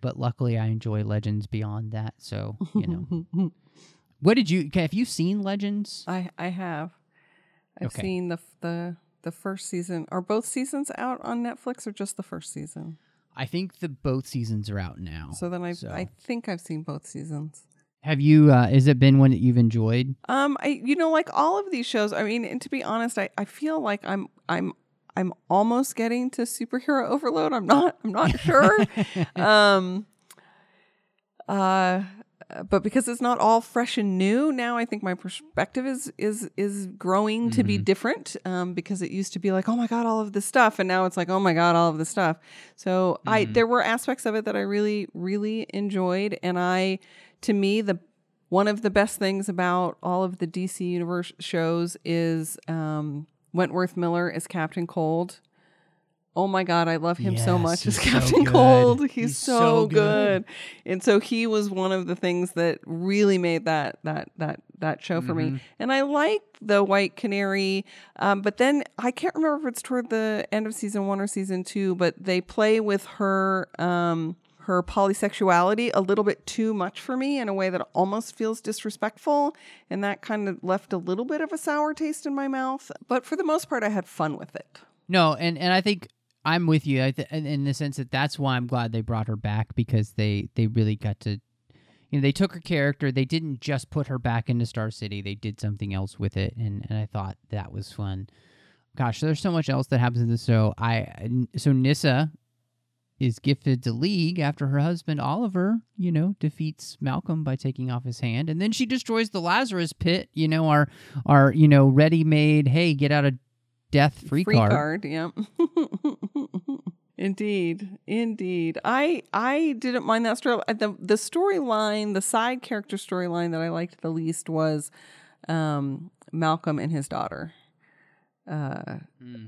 But luckily, I enjoy Legends beyond that. So you know, *laughs* what did you? Have you seen Legends? I I have. I've Okay. seen the the the first season. Are both seasons out on Netflix or just the first season? I think the both seasons are out now. So then I So- I think I've seen both seasons. have you? Uh, has it been one that you've enjoyed? Um, I you know like all of these shows. I mean, and to be honest, I I feel like I'm I'm I'm almost getting to superhero overload. I'm not. I'm not sure. *laughs* um. Uh. But because it's not all fresh and new now, I think my perspective is is is growing to be different. Um, because it used to be like, oh my god, all of this stuff, and now it's like, oh my god, all of this stuff. So I there were aspects of it that I really really enjoyed, and I, to me, the one of the best things about all of the DC Universe shows is um, Wentworth Miller as Captain Cold. Oh my God, I love him so much as he's so Captain. Cold. He's, He's so, so good. good. and so he was one of the things that really made that that that that show for me. And I like the White Canary, um, but then I can't remember if it's toward the end of season one or season two. But they play with her um, her polysexuality a little bit too much for me in a way that almost feels disrespectful, and that kind of left a little bit of a sour taste in my mouth. But for the most part, I had fun with it. No, and and I think I'm with you. In- the sense that that's why I'm glad they brought her back because they they really got to, you know, they took her character. They didn't just put her back into Star City. They did something else with it, and and I thought that was fun. Gosh, there's so much else that happens in the show. I so Nissa is gifted to League after her husband Oliver, you know, defeats Malcolm by taking off his hand, and then she destroys the Lazarus Pit. You know, our our you know ready-made hey get out of death free, card. yeah. *laughs* indeed, indeed. I I didn't mind that story. The the storyline, the side character storyline that I liked the least was um, Malcolm and his daughter. Uh,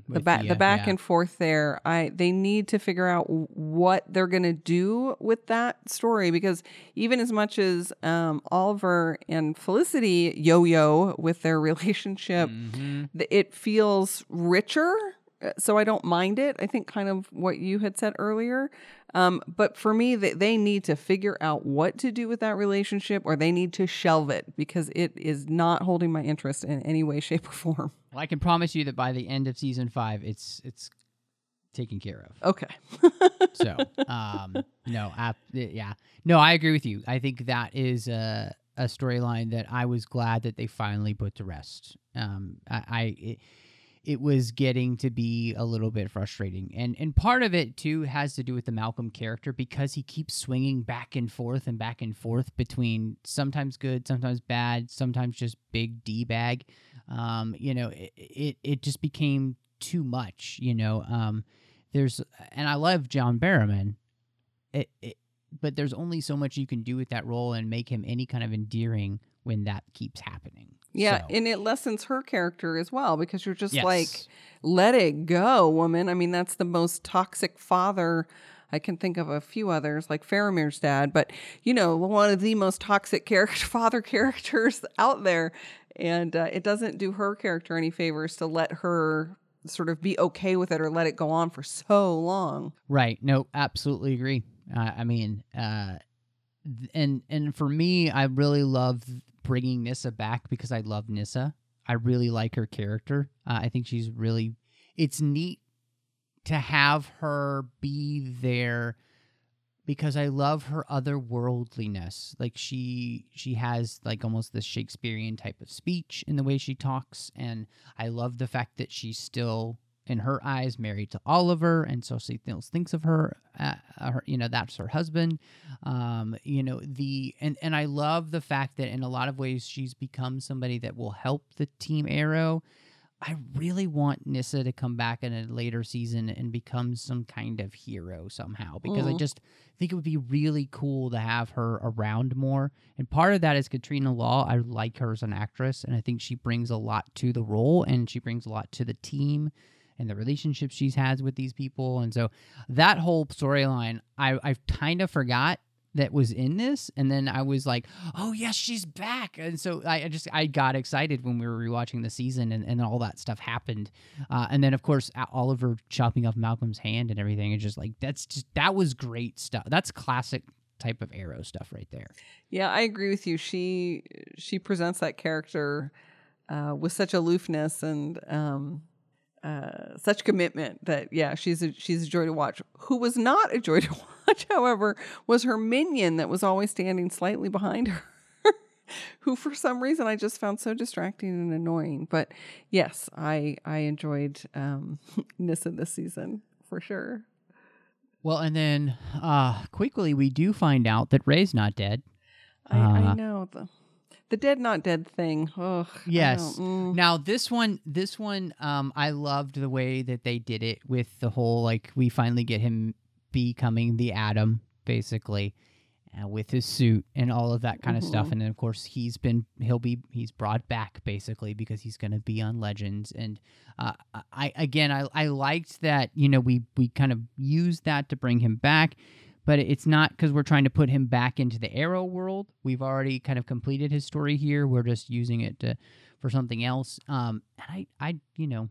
the back the, the uh, back yeah. and forth there. I they need to figure out what they're gonna do with that story because even as much as um, Oliver and Felicity yo-yo with their *laughs* relationship, Mm-hmm. th- it feels richer. Uh, So I don't mind it. I think kind of what you had said earlier. Um, but for me, they, they need to figure out what to do with that relationship or they need to shelve it because it is not holding my interest in any way, *laughs* shape, or form. Well, I can promise you that by the end of season five, it's it's taken care of. Okay. So, *laughs* um, no, ap- yeah, no, I agree with you. I think that is a a storyline that I was glad that they finally put to rest. Um, I, I it, it was getting to be a little bit frustrating, and and part of it too has to do with the Malcolm character because he keeps swinging back and forth and back and forth between sometimes good, sometimes bad, sometimes just big d bag. Um, you know, it, it it just became too much. You know, um, there's and I love John Barrowman. It, it, but there's only so much you can do with that role and make him any kind of endearing when that keeps happening. Yeah, So, and it lessens her character as well because you're just Yes. like, let it go, woman. I mean, that's the most toxic father. I can think of a few others, like Faramir's dad, but you know, one of the most toxic character *laughs* father characters out there. And uh, it doesn't do her character any favors to let her sort of be okay with it or let it go on for so long. right? No, absolutely agree. Uh, I mean, uh, and and for me, I really love bringing Nissa back because I love Nissa. I really like her character. Uh, I think she's really. It's neat to have her be there because I love her otherworldliness. Like she she has like almost this Shakespearean type of speech in the way she talks and I love the fact that she's still in her eyes married to Oliver and so she thinks of her, uh, her you know that's her husband um you know the and and I love the fact that in a lot of ways she's become somebody that will help the team Arrow I really want Nissa to come back in a later season and become some kind of hero somehow because I Mhm. just think it would be really cool to have her around more. And part of that is Katrina Law. I like her as an actress, and I think she brings a lot to the role and she brings a lot to the team and the relationships she's has with these people. And so that whole storyline, I I kind of forgot that was in this. And then i was like oh yes she's back. And so i, I just i got excited when we were rewatching the season and, and all that stuff happened. Uh, and then of course oliver chopping off malcolm's hand and everything. It's just like that's just that was great stuff. That's classic type of arrow stuff right there. Yeah, I agree with you. She she presents that character uh, with such aloofness and um, uh, such commitment that yeah, she's a, she's a joy to watch. Who was not a joy *laughs* to watch, however, was her minion that was always standing slightly behind her. *laughs* Who, for some reason, I just found so distracting and annoying. But yes, I I enjoyed um, *laughs* Nissa this season for sure. well and then uh quickly we do find out that ray's not dead I, I Uh, know the the dead not dead thing. Ugh, Yes. mm. Now this one, this one, um, I loved the way that they did it with the whole like we finally get him becoming the Atom, basically, uh, with his suit and all of that kind of stuff. And then of course he's been he'll be he's brought back basically because he's going to be on Legends. And uh, I again I I liked that you know we we kind of used that to bring him back. But it's not because we're trying to put him back into the Arrow world. We've already kind of completed his story here. We're just using it to, for something else. Um, and I, I, you know,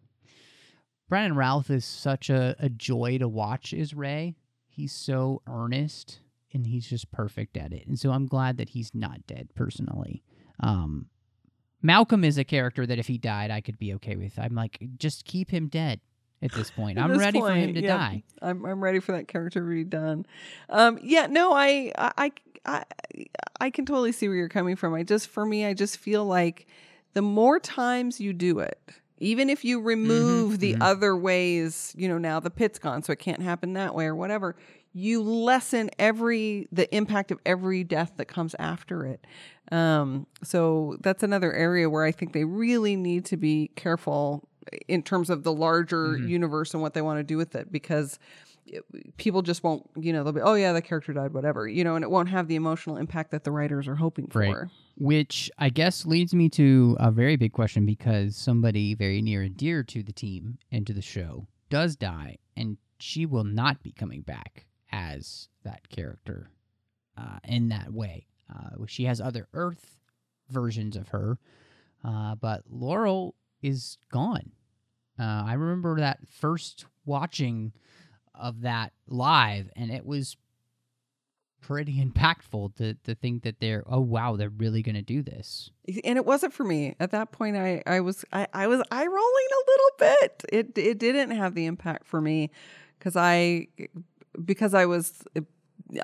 Brandon Routh is such a, a joy to watch as Ray. He's so earnest and he's just perfect at it. And so I'm glad that he's not dead personally. Um, Malcolm is a character that if he died, I could be okay with. I'm like, just keep him dead at this point. I'm this ready for him to yeah, die. I'm I'm ready for that character to be done. Um, yeah, no, I, I I I can totally see where you're coming from. I just for me, I just feel like the more times you do it, even if you remove the mhm. other ways, you know, now the pit's gone, so it can't happen that way or whatever. You lessen every the impact of every death that comes after it. Um, so that's another area where I think they really need to be careful in terms of the larger Mhm. universe and what they want to do with it because people just won't, you know, they'll be, oh yeah, the character died, whatever, you know, and it won't have the emotional impact that the writers are hoping Right. for. Which I guess leads me to a very big question because somebody very near and dear to the team and to the show does die, and she will not be coming back as that character uh, in that way. Uh, she has other Earth versions of her, uh, but Laurel is gone. Uh, I remember that first watching of that live, and it was pretty *laughs* impactful to to think that they're oh wow they're really to do this. and it wasn't for me at that point i i was i, I was eye rolling a little bit it it didn't have the impact for me because i because i was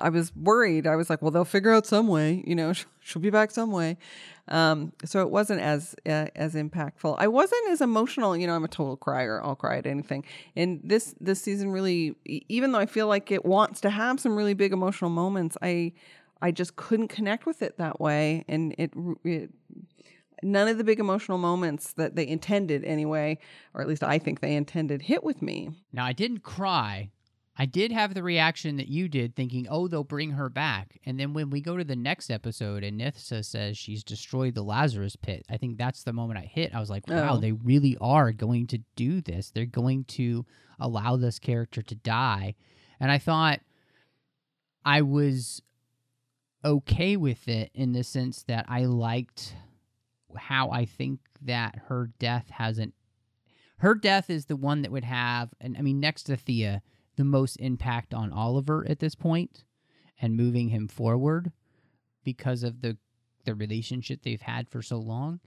i was worried i was like well they'll figure out some way you know *laughs* she'll be back some way um so it wasn't as uh, as impactful i wasn't as emotional you know i'm a total crier i'll cry at anything and this this season really even though i feel like it wants to have some really big emotional moments i I just couldn't connect with it that way, and it, it none of the big emotional moments that they intended anyway, or at least I think they intended, hit with me. Now I didn't cry. I did have the reaction that you did, thinking, "Oh, they'll bring her back." And then when we go to the next episode, and Nissa says she's destroyed the Lazarus pit, I think that's the moment I hit. I was like, "Wow, Oh. they really are going to do this. They're going to allow this character to die." And I thought I was okay with it in the sense that I liked how I think that her death hasn't. Her death is the one that would have, and I mean, next to Thea, the most impact on Oliver at this point and moving him forward because of the the relationship they've had for so long.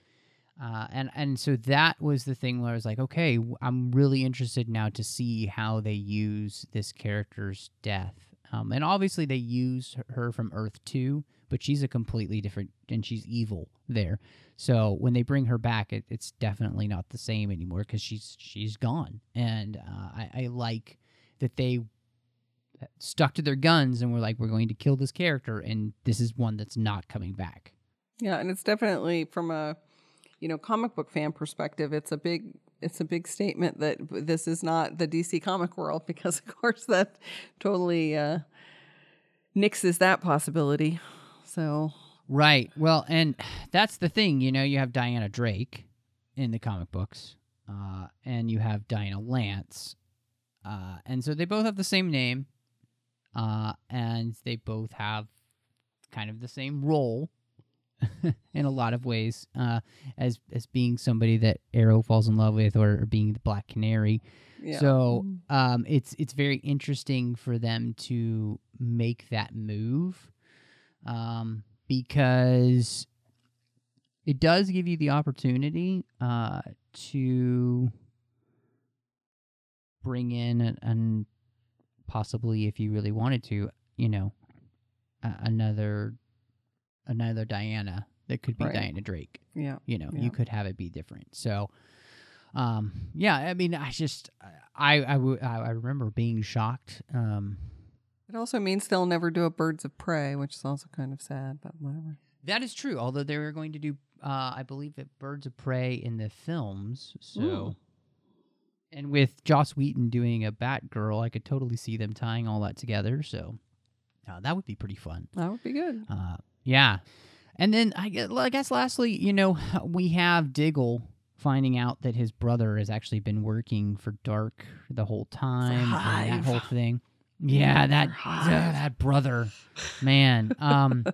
Uh, and and so that was the thing where I was like, okay, I'm really interested now to see how they use this character's death. Um, and obviously they use her from Earth Two, but she's a completely different, and she's evil there. So when they bring her back, it, it's definitely not the same anymore because she's she's gone. And uh, I, I like that they stuck to their guns and were like, we're going to kill this character, and this is one that's not coming back. Yeah, and it's definitely from a you know comic book fan perspective, it's a big it's a big statement that this is not the DC comic world *laughs* because of course that totally uh, nixes that possibility. So Right. Well, and that's the thing. You know, you have Dinah Drake in the comic books, uh, and you have Dinah Lance, uh, and so they both have the same name, uh, and they both have kind of the same role *laughs* in a lot of ways, uh, as as being somebody that Arrow falls in love with, or, or being the Black Canary. yeah. So um, it's it's very interesting for them to make that move um, because it does give you the opportunity uh, to bring in and, possibly, if you really wanted to, you know, a another another Dinah that could be Right. Dinah Drake yeah. you know Yeah. you could have it be different so um yeah i mean i just i i, w- I I remember being shocked um It also means they'll never do a Birds of Prey, which is also kind of sad, but whatever. that is true although they were going to do uh i believe it birds of prey in the films so Ooh. And with joss whedon doing a batgirl i could totally see them tying all that together so uh, that would be pretty fun That would be good. Uh, yeah. And then I guess, I guess lastly, you know, we have Diggle finding out that his brother has actually been working for Darhk the whole time and that whole thing. Yeah, that uh, that brother, man. Um,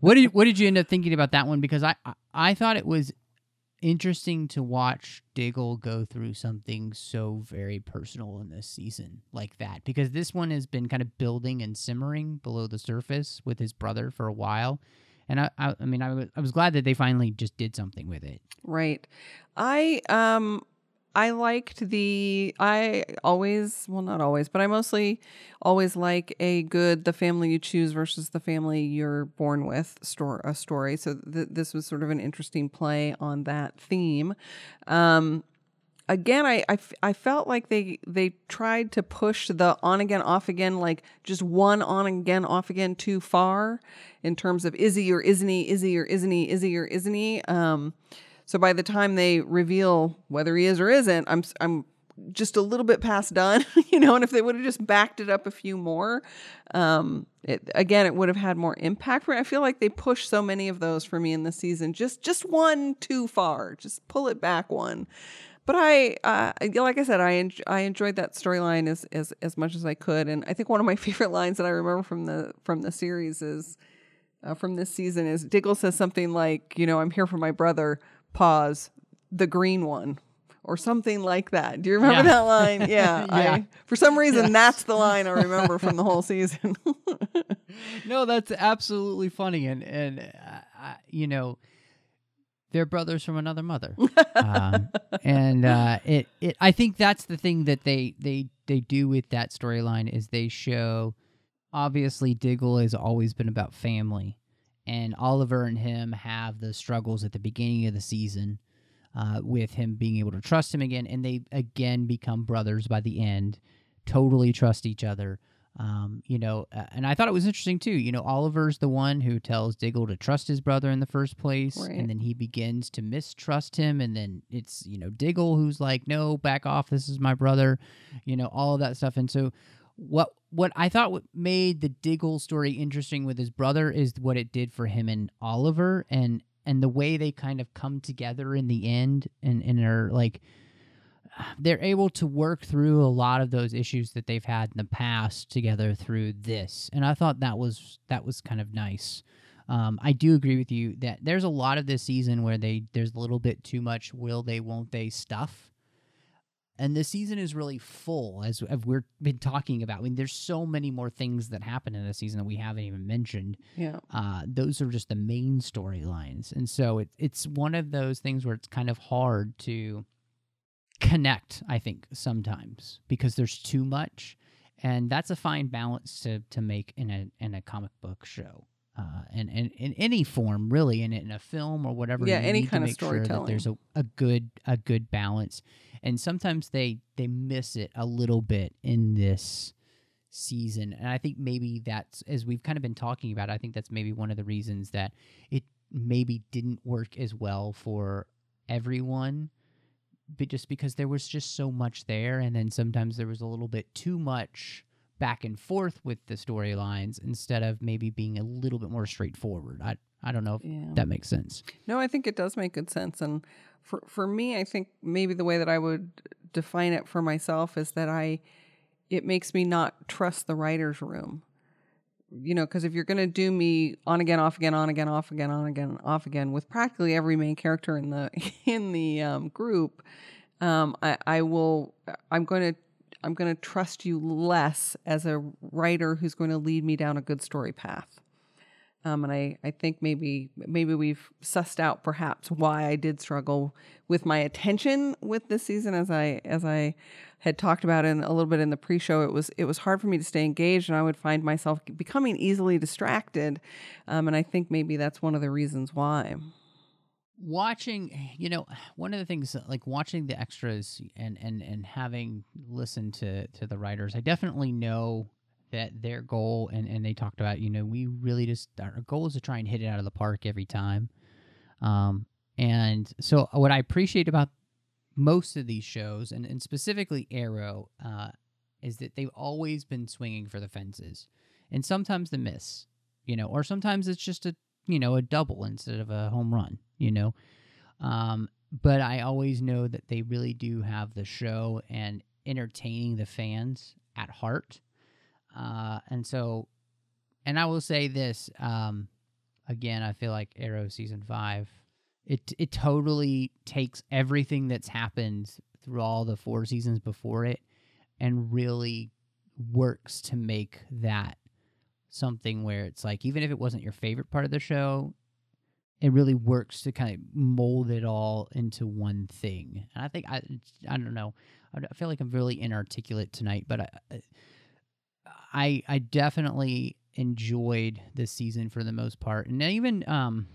what did what did you end up thinking about that one? Because I I, I thought it was interesting to watch Diggle go through something so very personal in this season like that. Because this one has been kind of building and simmering below the surface with his brother for a while, and I I, I mean I I was glad that they finally just did something with it. Right. I um I liked the I always well not always, but I mostly always like a good the family you choose versus the family you're born with store a story. So th- this was sort of an interesting play on that theme. Um again I, I, f- I felt like they they tried to push the on again off again like just one on again off again too far in terms of is he or isn't he is he or isn't he is he or isn't he um so by the time they reveal whether he is or isn't, I'm I'm just a little bit past done, *laughs* you know. And if they would have just backed it up a few more, um, it, again, it would have had more impact. For me. I feel like they pushed so many of those for me in the season. Just just one too far. Just pull it back one. But I, uh, like I said, I en- I enjoyed that storyline as, as as much as I could, and I think one of my *laughs* favorite lines that I remember from the from the series is uh, from this season is Diggle says something like, you know, I'm here for my brother. Pause. The green one. Or something like that. Do you remember Yeah. that line? Yeah. *laughs* Yeah. I, for some reason, that's the line I remember from the whole *laughs* season. *laughs* no, that's absolutely funny, and and uh, you know, they're brothers from another mother, um, and uh, it it I think that's the thing that they they they do with that storyline is they show obviously Diggle has always been about family, and Oliver and him have the struggles at the beginning of the season. Uh, with him being able to trust him again, and they again become brothers by the end, totally trust each other. Um, you know, uh, and I thought it was interesting too. You know, Oliver's the one who tells Diggle to trust his brother in the first place, Right. and then he begins to mistrust him, and then it's you know Diggle who's like, "No, back off. This is my brother," you know, all of that stuff. And so, what what I thought what made the Diggle story interesting with his brother is what it did for him and Oliver, and and the way they kind of come together in the end, and and are like they're able to work through a lot of those issues that they've had in the past together through this. And i thought that was that was kind of nice. Um, i do agree with you that there's a lot of this season where they there's a little bit too much will they won't they stuff and the season is really full as, as we've been talking about i mean there's so many more things that happen in the season that we haven't even mentioned yeah. uh, those are just the main storylines. And so it, it's one of those things where it's kind of hard to connect, I think, sometimes because there's too much. And that's a fine balance to, to make in a in a comic book show. Uh, and, and in any form, really, in, in a film or whatever. Yeah, you any kind of make sure storytelling. there's a, a good a good balance, and sometimes they they miss it a little bit in this season. And I think maybe that's, as we've kind of been talking about, I think that's maybe one of the reasons that it maybe didn't work as well for everyone. But just because there was just so much there, and then sometimes there was a little bit too much back and forth with the storylines instead of maybe being a little bit more straightforward. I I don't know if Yeah. that makes sense. No, I think it does make good sense. And for for me, I think maybe the way that I would define it for myself is that I it makes me not trust the writer's room. You know, because if you're going to do me on again, off again, on again, off again, on again, off again with practically every main character in the *laughs* in the um, group, um, I, I will. I'm going to. I'm going to trust you less as a writer who's going to lead me down a good story path. Um, and I, I think maybe maybe we've sussed out perhaps why I did struggle with my attention with this season. As I as I had talked about in a little bit in the pre-show it was it was hard for me to stay engaged and I would find myself becoming easily distracted. Um, and I think maybe that's one of the reasons why watching *sighs* you know *sighs* one of the things like watching the extras and and and having listened to to the writers i definitely know that their goal and and they talked about you know we really just our goal is to try and hit it out of the park every time. Um and so what i appreciate about most of these shows and, and specifically arrow uh is that they've always been swinging for the fences and sometimes the miss you know or sometimes it's just a you know a double instead of a home run you know um but i always know that they really do have the show and entertaining the fans at heart uh, and so, and I will say this um, again. I feel like Arrow season five, it it totally takes everything that's happened through all the four seasons before it, and really works to make that something where it's like even if it wasn't your favorite part of the show, it really works to kind of mold it all into one thing. And I think I I don't know. I feel like I'm really inarticulate tonight, but I I I definitely enjoyed this season for the most part, and even um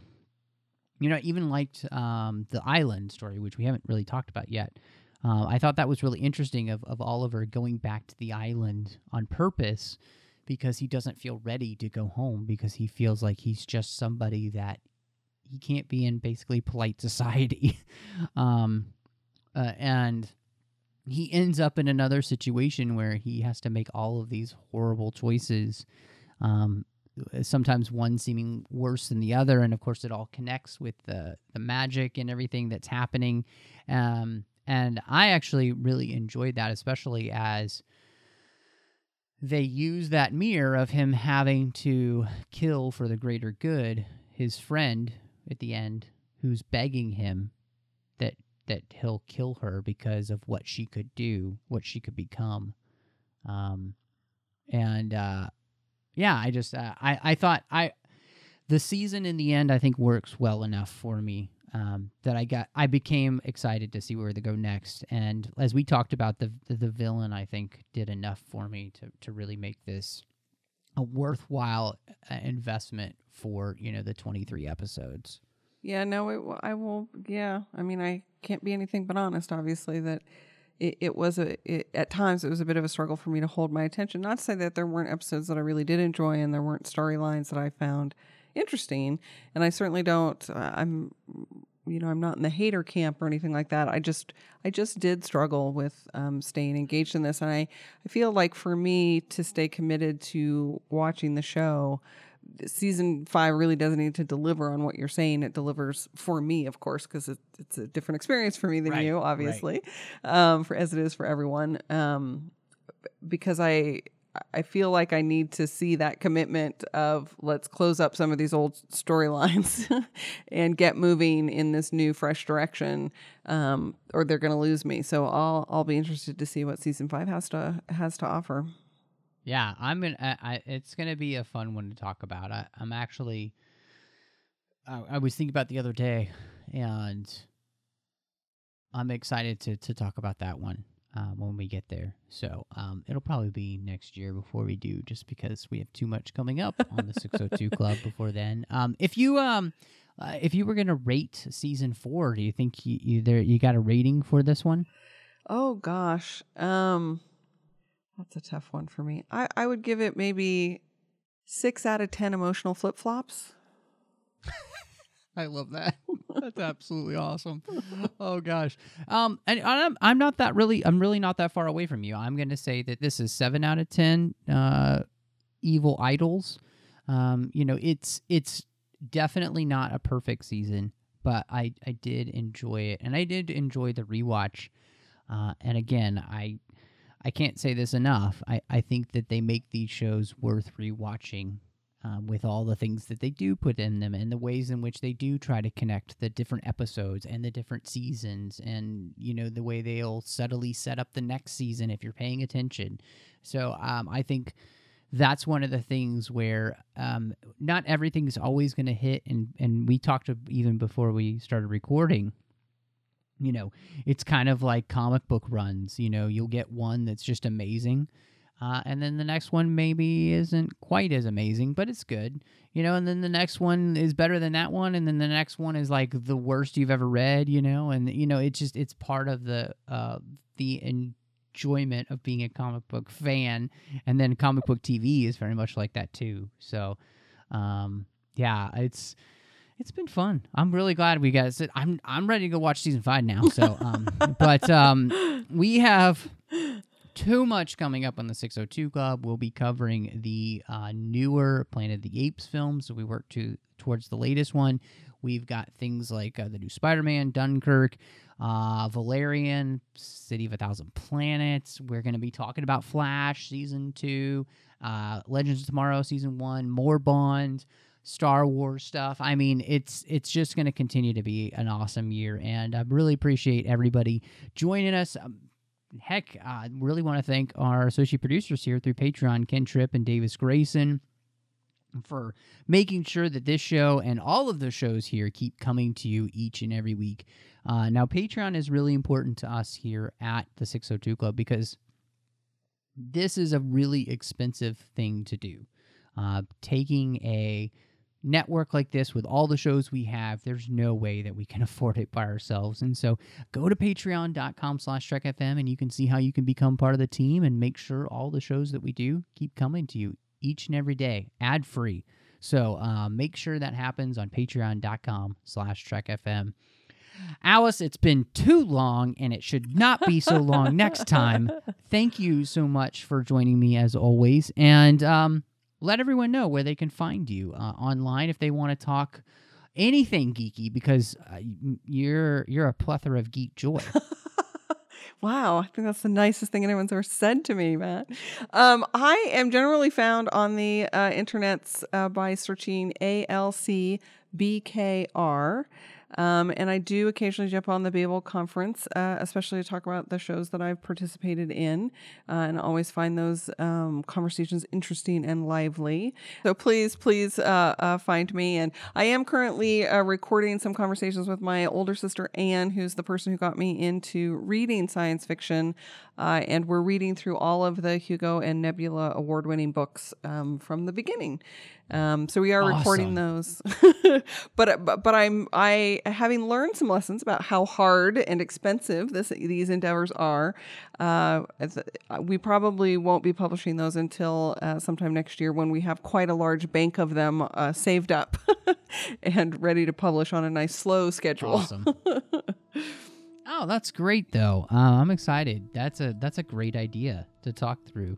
you know even liked um the island story, which we haven't really talked about yet. Um, I thought that was really interesting of of Oliver going back to the island on purpose because he doesn't feel ready to go home because he feels like he's just somebody that he can't be in basically polite *laughs* society. um, uh, and he ends up in another situation where he has to make all of these horrible choices. Um, sometimes one seeming worse than the other, and of course, it all connects with the the magic and everything that's happening. Um, and I actually really enjoyed that, especially as they use that mirror of him having to kill for the greater good his friend at the end who's begging him that that he'll kill her because of what she could do, what she could become. Um and uh yeah, I just uh, I I thought I the season in the end I think works well enough for me um, that I got I became excited to see where they go next. And as we talked about the the, villain, I think did enough for me to to really make this a worthwhile uh, investment for you know the 23 episodes. Yeah, no, it, I will. Yeah, I mean, I can't be anything but honest. Obviously, that it, it was a it, at times it was a bit of a struggle for me to hold my attention. Not to say that there weren't episodes that I really did enjoy and there weren't storylines that I found interesting, and I certainly don't. Uh, I'm you know i'm not in the hater camp or anything like that i just i just did struggle with um, staying engaged in this and i i feel like for me to stay committed to watching the show season five really doesn't need to deliver on what you're saying it delivers for me of course because it, it's a different experience for me than Right, you right. obviously um, for as it is for everyone um, because i I feel like I need to see that commitment of let's close up some of these old storylines *laughs* and get moving in this new, fresh direction, um, or they're going to lose me. So I'll I'll be interested to see what season five has to has to offer. Yeah, I'm gonna. I, I, it's gonna be a fun one to talk about. I, I'm actually. I, I was thinking about the other day, and I'm excited to to talk about that one uh, when we get there. So um, it'll probably be next year before we do, just because we have too much coming up on the 602 *laughs* Club before then. Um, if you um. Uh, if you were gonna rate season four, do you think you, you there you got a rating for this one? Oh gosh, um, that's a tough one for me. I I would give it maybe six out of ten emotional flip flops. *laughs* I love that. *laughs* That's absolutely awesome. Oh gosh. Um, and I'm I'm not that really I'm really not that far away from you. I'm going to say that this is seven out of ten. Uh, evil idols. Um, you know, it's it's definitely not a perfect season, but I I did enjoy it, and I did enjoy the rewatch. Uh, and again, I I can't say this enough. I I think that they make these shows worth rewatching um, with all the things that they do put in them and the ways in which they do try to connect the different episodes and the different seasons and you know the way they'll subtly set up the next season if you're paying attention. So um, i think that's one of the things where um, not everything's always going to hit and and we talked even before we started recording you know it's kind of like comic book runs you know you'll get one that's just amazing uh, and then the next one maybe isn't quite as amazing, but it's good, you know. And then the next one is better than that one, and then the next one is like the worst you've ever read, you know. And you know, it's just it's part of the uh, the enjoyment of being a comic book fan. And then comic book TV is very much like that too. So, um, yeah, it's it's been fun. I'm really glad we got. it. I'm I'm ready to go watch season five now. So, um, *laughs* but um, we have too much coming up on the 602 Club. We'll be covering the uh, newer Planet of the Apes films. So we work to towards the latest one. We've got things like uh, the new Spider-Man, Dunkirk. uh, Valerian, City of a Thousand Planets. We're going to be talking about Flash season two, uh, Legends of Tomorrow season one, more Bond, Star Wars stuff. I mean, it's it's just going to continue to be an awesome year, and I really appreciate everybody joining us. Um, heck, I really want to thank our associate producers here through Patreon, Ken Tripp and Davis Grayson for making sure that this show and all of the shows here keep coming to you each and every week. Uh, now, Patreon is really important to us here at the 602 Club because this is a really expensive thing to do. Uh, taking a network like this with all the shows we have there's no way that we can *laughs* afford it by ourselves. And so go to patreon.com slash trekfm and you can see how you can become part of the team and make sure all the shows that we do keep coming to you each and every day ad free so uh, make sure that happens on patreon.com slash trekfm. Alice it's been too long and it should not be so long *laughs* next time. Thank you so much for joining me as always. And um, let everyone know where they can find you uh, online if they want to talk anything geeky because uh, you're you're a plethora of geek joy *laughs* Wow, I think that's the nicest thing anyone's ever said to me, Matt. Um, I am generally found on the uh, internets uh, by searching ALCBKR. Um, and I do occasionally jump on the Babel conference, uh, especially to talk about the shows that I've participated in, uh, and always find those um, conversations interesting and lively. So please, please uh, uh find me. And I am currently uh, recording some conversations with my older sister Anne, who's the person who got me into reading science fiction. Uh, and we're reading through all of the Hugo and Nebula award winning books um, from the beginning. Um, so we are recording those, *laughs* but, but but I'm I having learned some lessons about how hard and expensive this these endeavors are. Uh, we probably won't be publishing those until uh, sometime next year when we have quite a large bank of them uh, saved up *laughs* and ready to publish on a nice slow schedule. Awesome. *laughs* oh, that's great though. Uh, I'm excited. That's a that's a great idea to talk through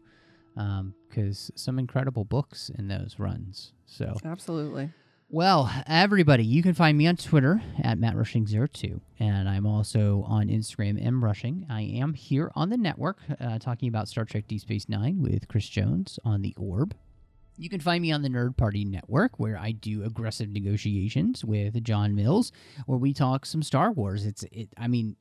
because um, some incredible books in those runs. So absolutely. Well, everybody, you can find me on Twitter at MattRushing02, and I'm also on Instagram, mrushing. I am here on the network uh, talking about Star Trek Deep Space Nine with Chris Jones on the Orb. You can find me on the Nerd Party Network, where I do aggressive negotiations with John Mills, where we talk some Star Wars. It's, it, I mean,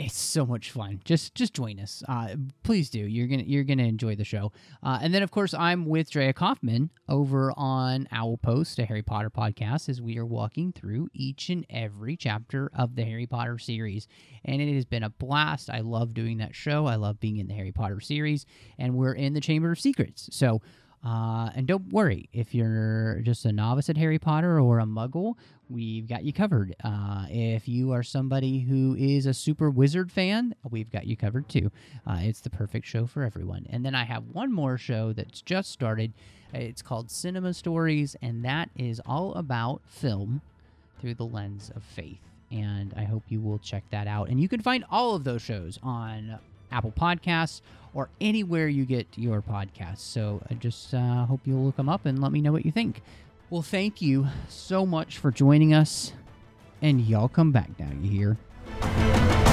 it's so much fun. Just just join us. Uh, please do. You're gonna you're gonna enjoy the show. Uh, and then of course I'm with Drea Kaufman over on Owl Post, a Harry Potter podcast, as we are walking through each and every chapter of the Harry Potter series. And it has been a blast. I love doing that show. I love being in the Harry Potter series, and we're in the Chamber of Secrets. So uh, and don't worry if you're just a novice at Harry Potter or a muggle, we've got you covered. Uh, if you are somebody who is a super wizard fan, we've got you covered too. Uh, it's the perfect show for everyone. And then I have one more show that's just started. It's called Cinema Stories, and that is all about film through the lens of faith. And I hope you will check that out. And you can find all of those shows on Apple Podcasts or anywhere you get your podcasts. So I just uh, hope you'll look them up and let me know what you think. Well, thank you so much for joining us. And y'all come back now, you hear?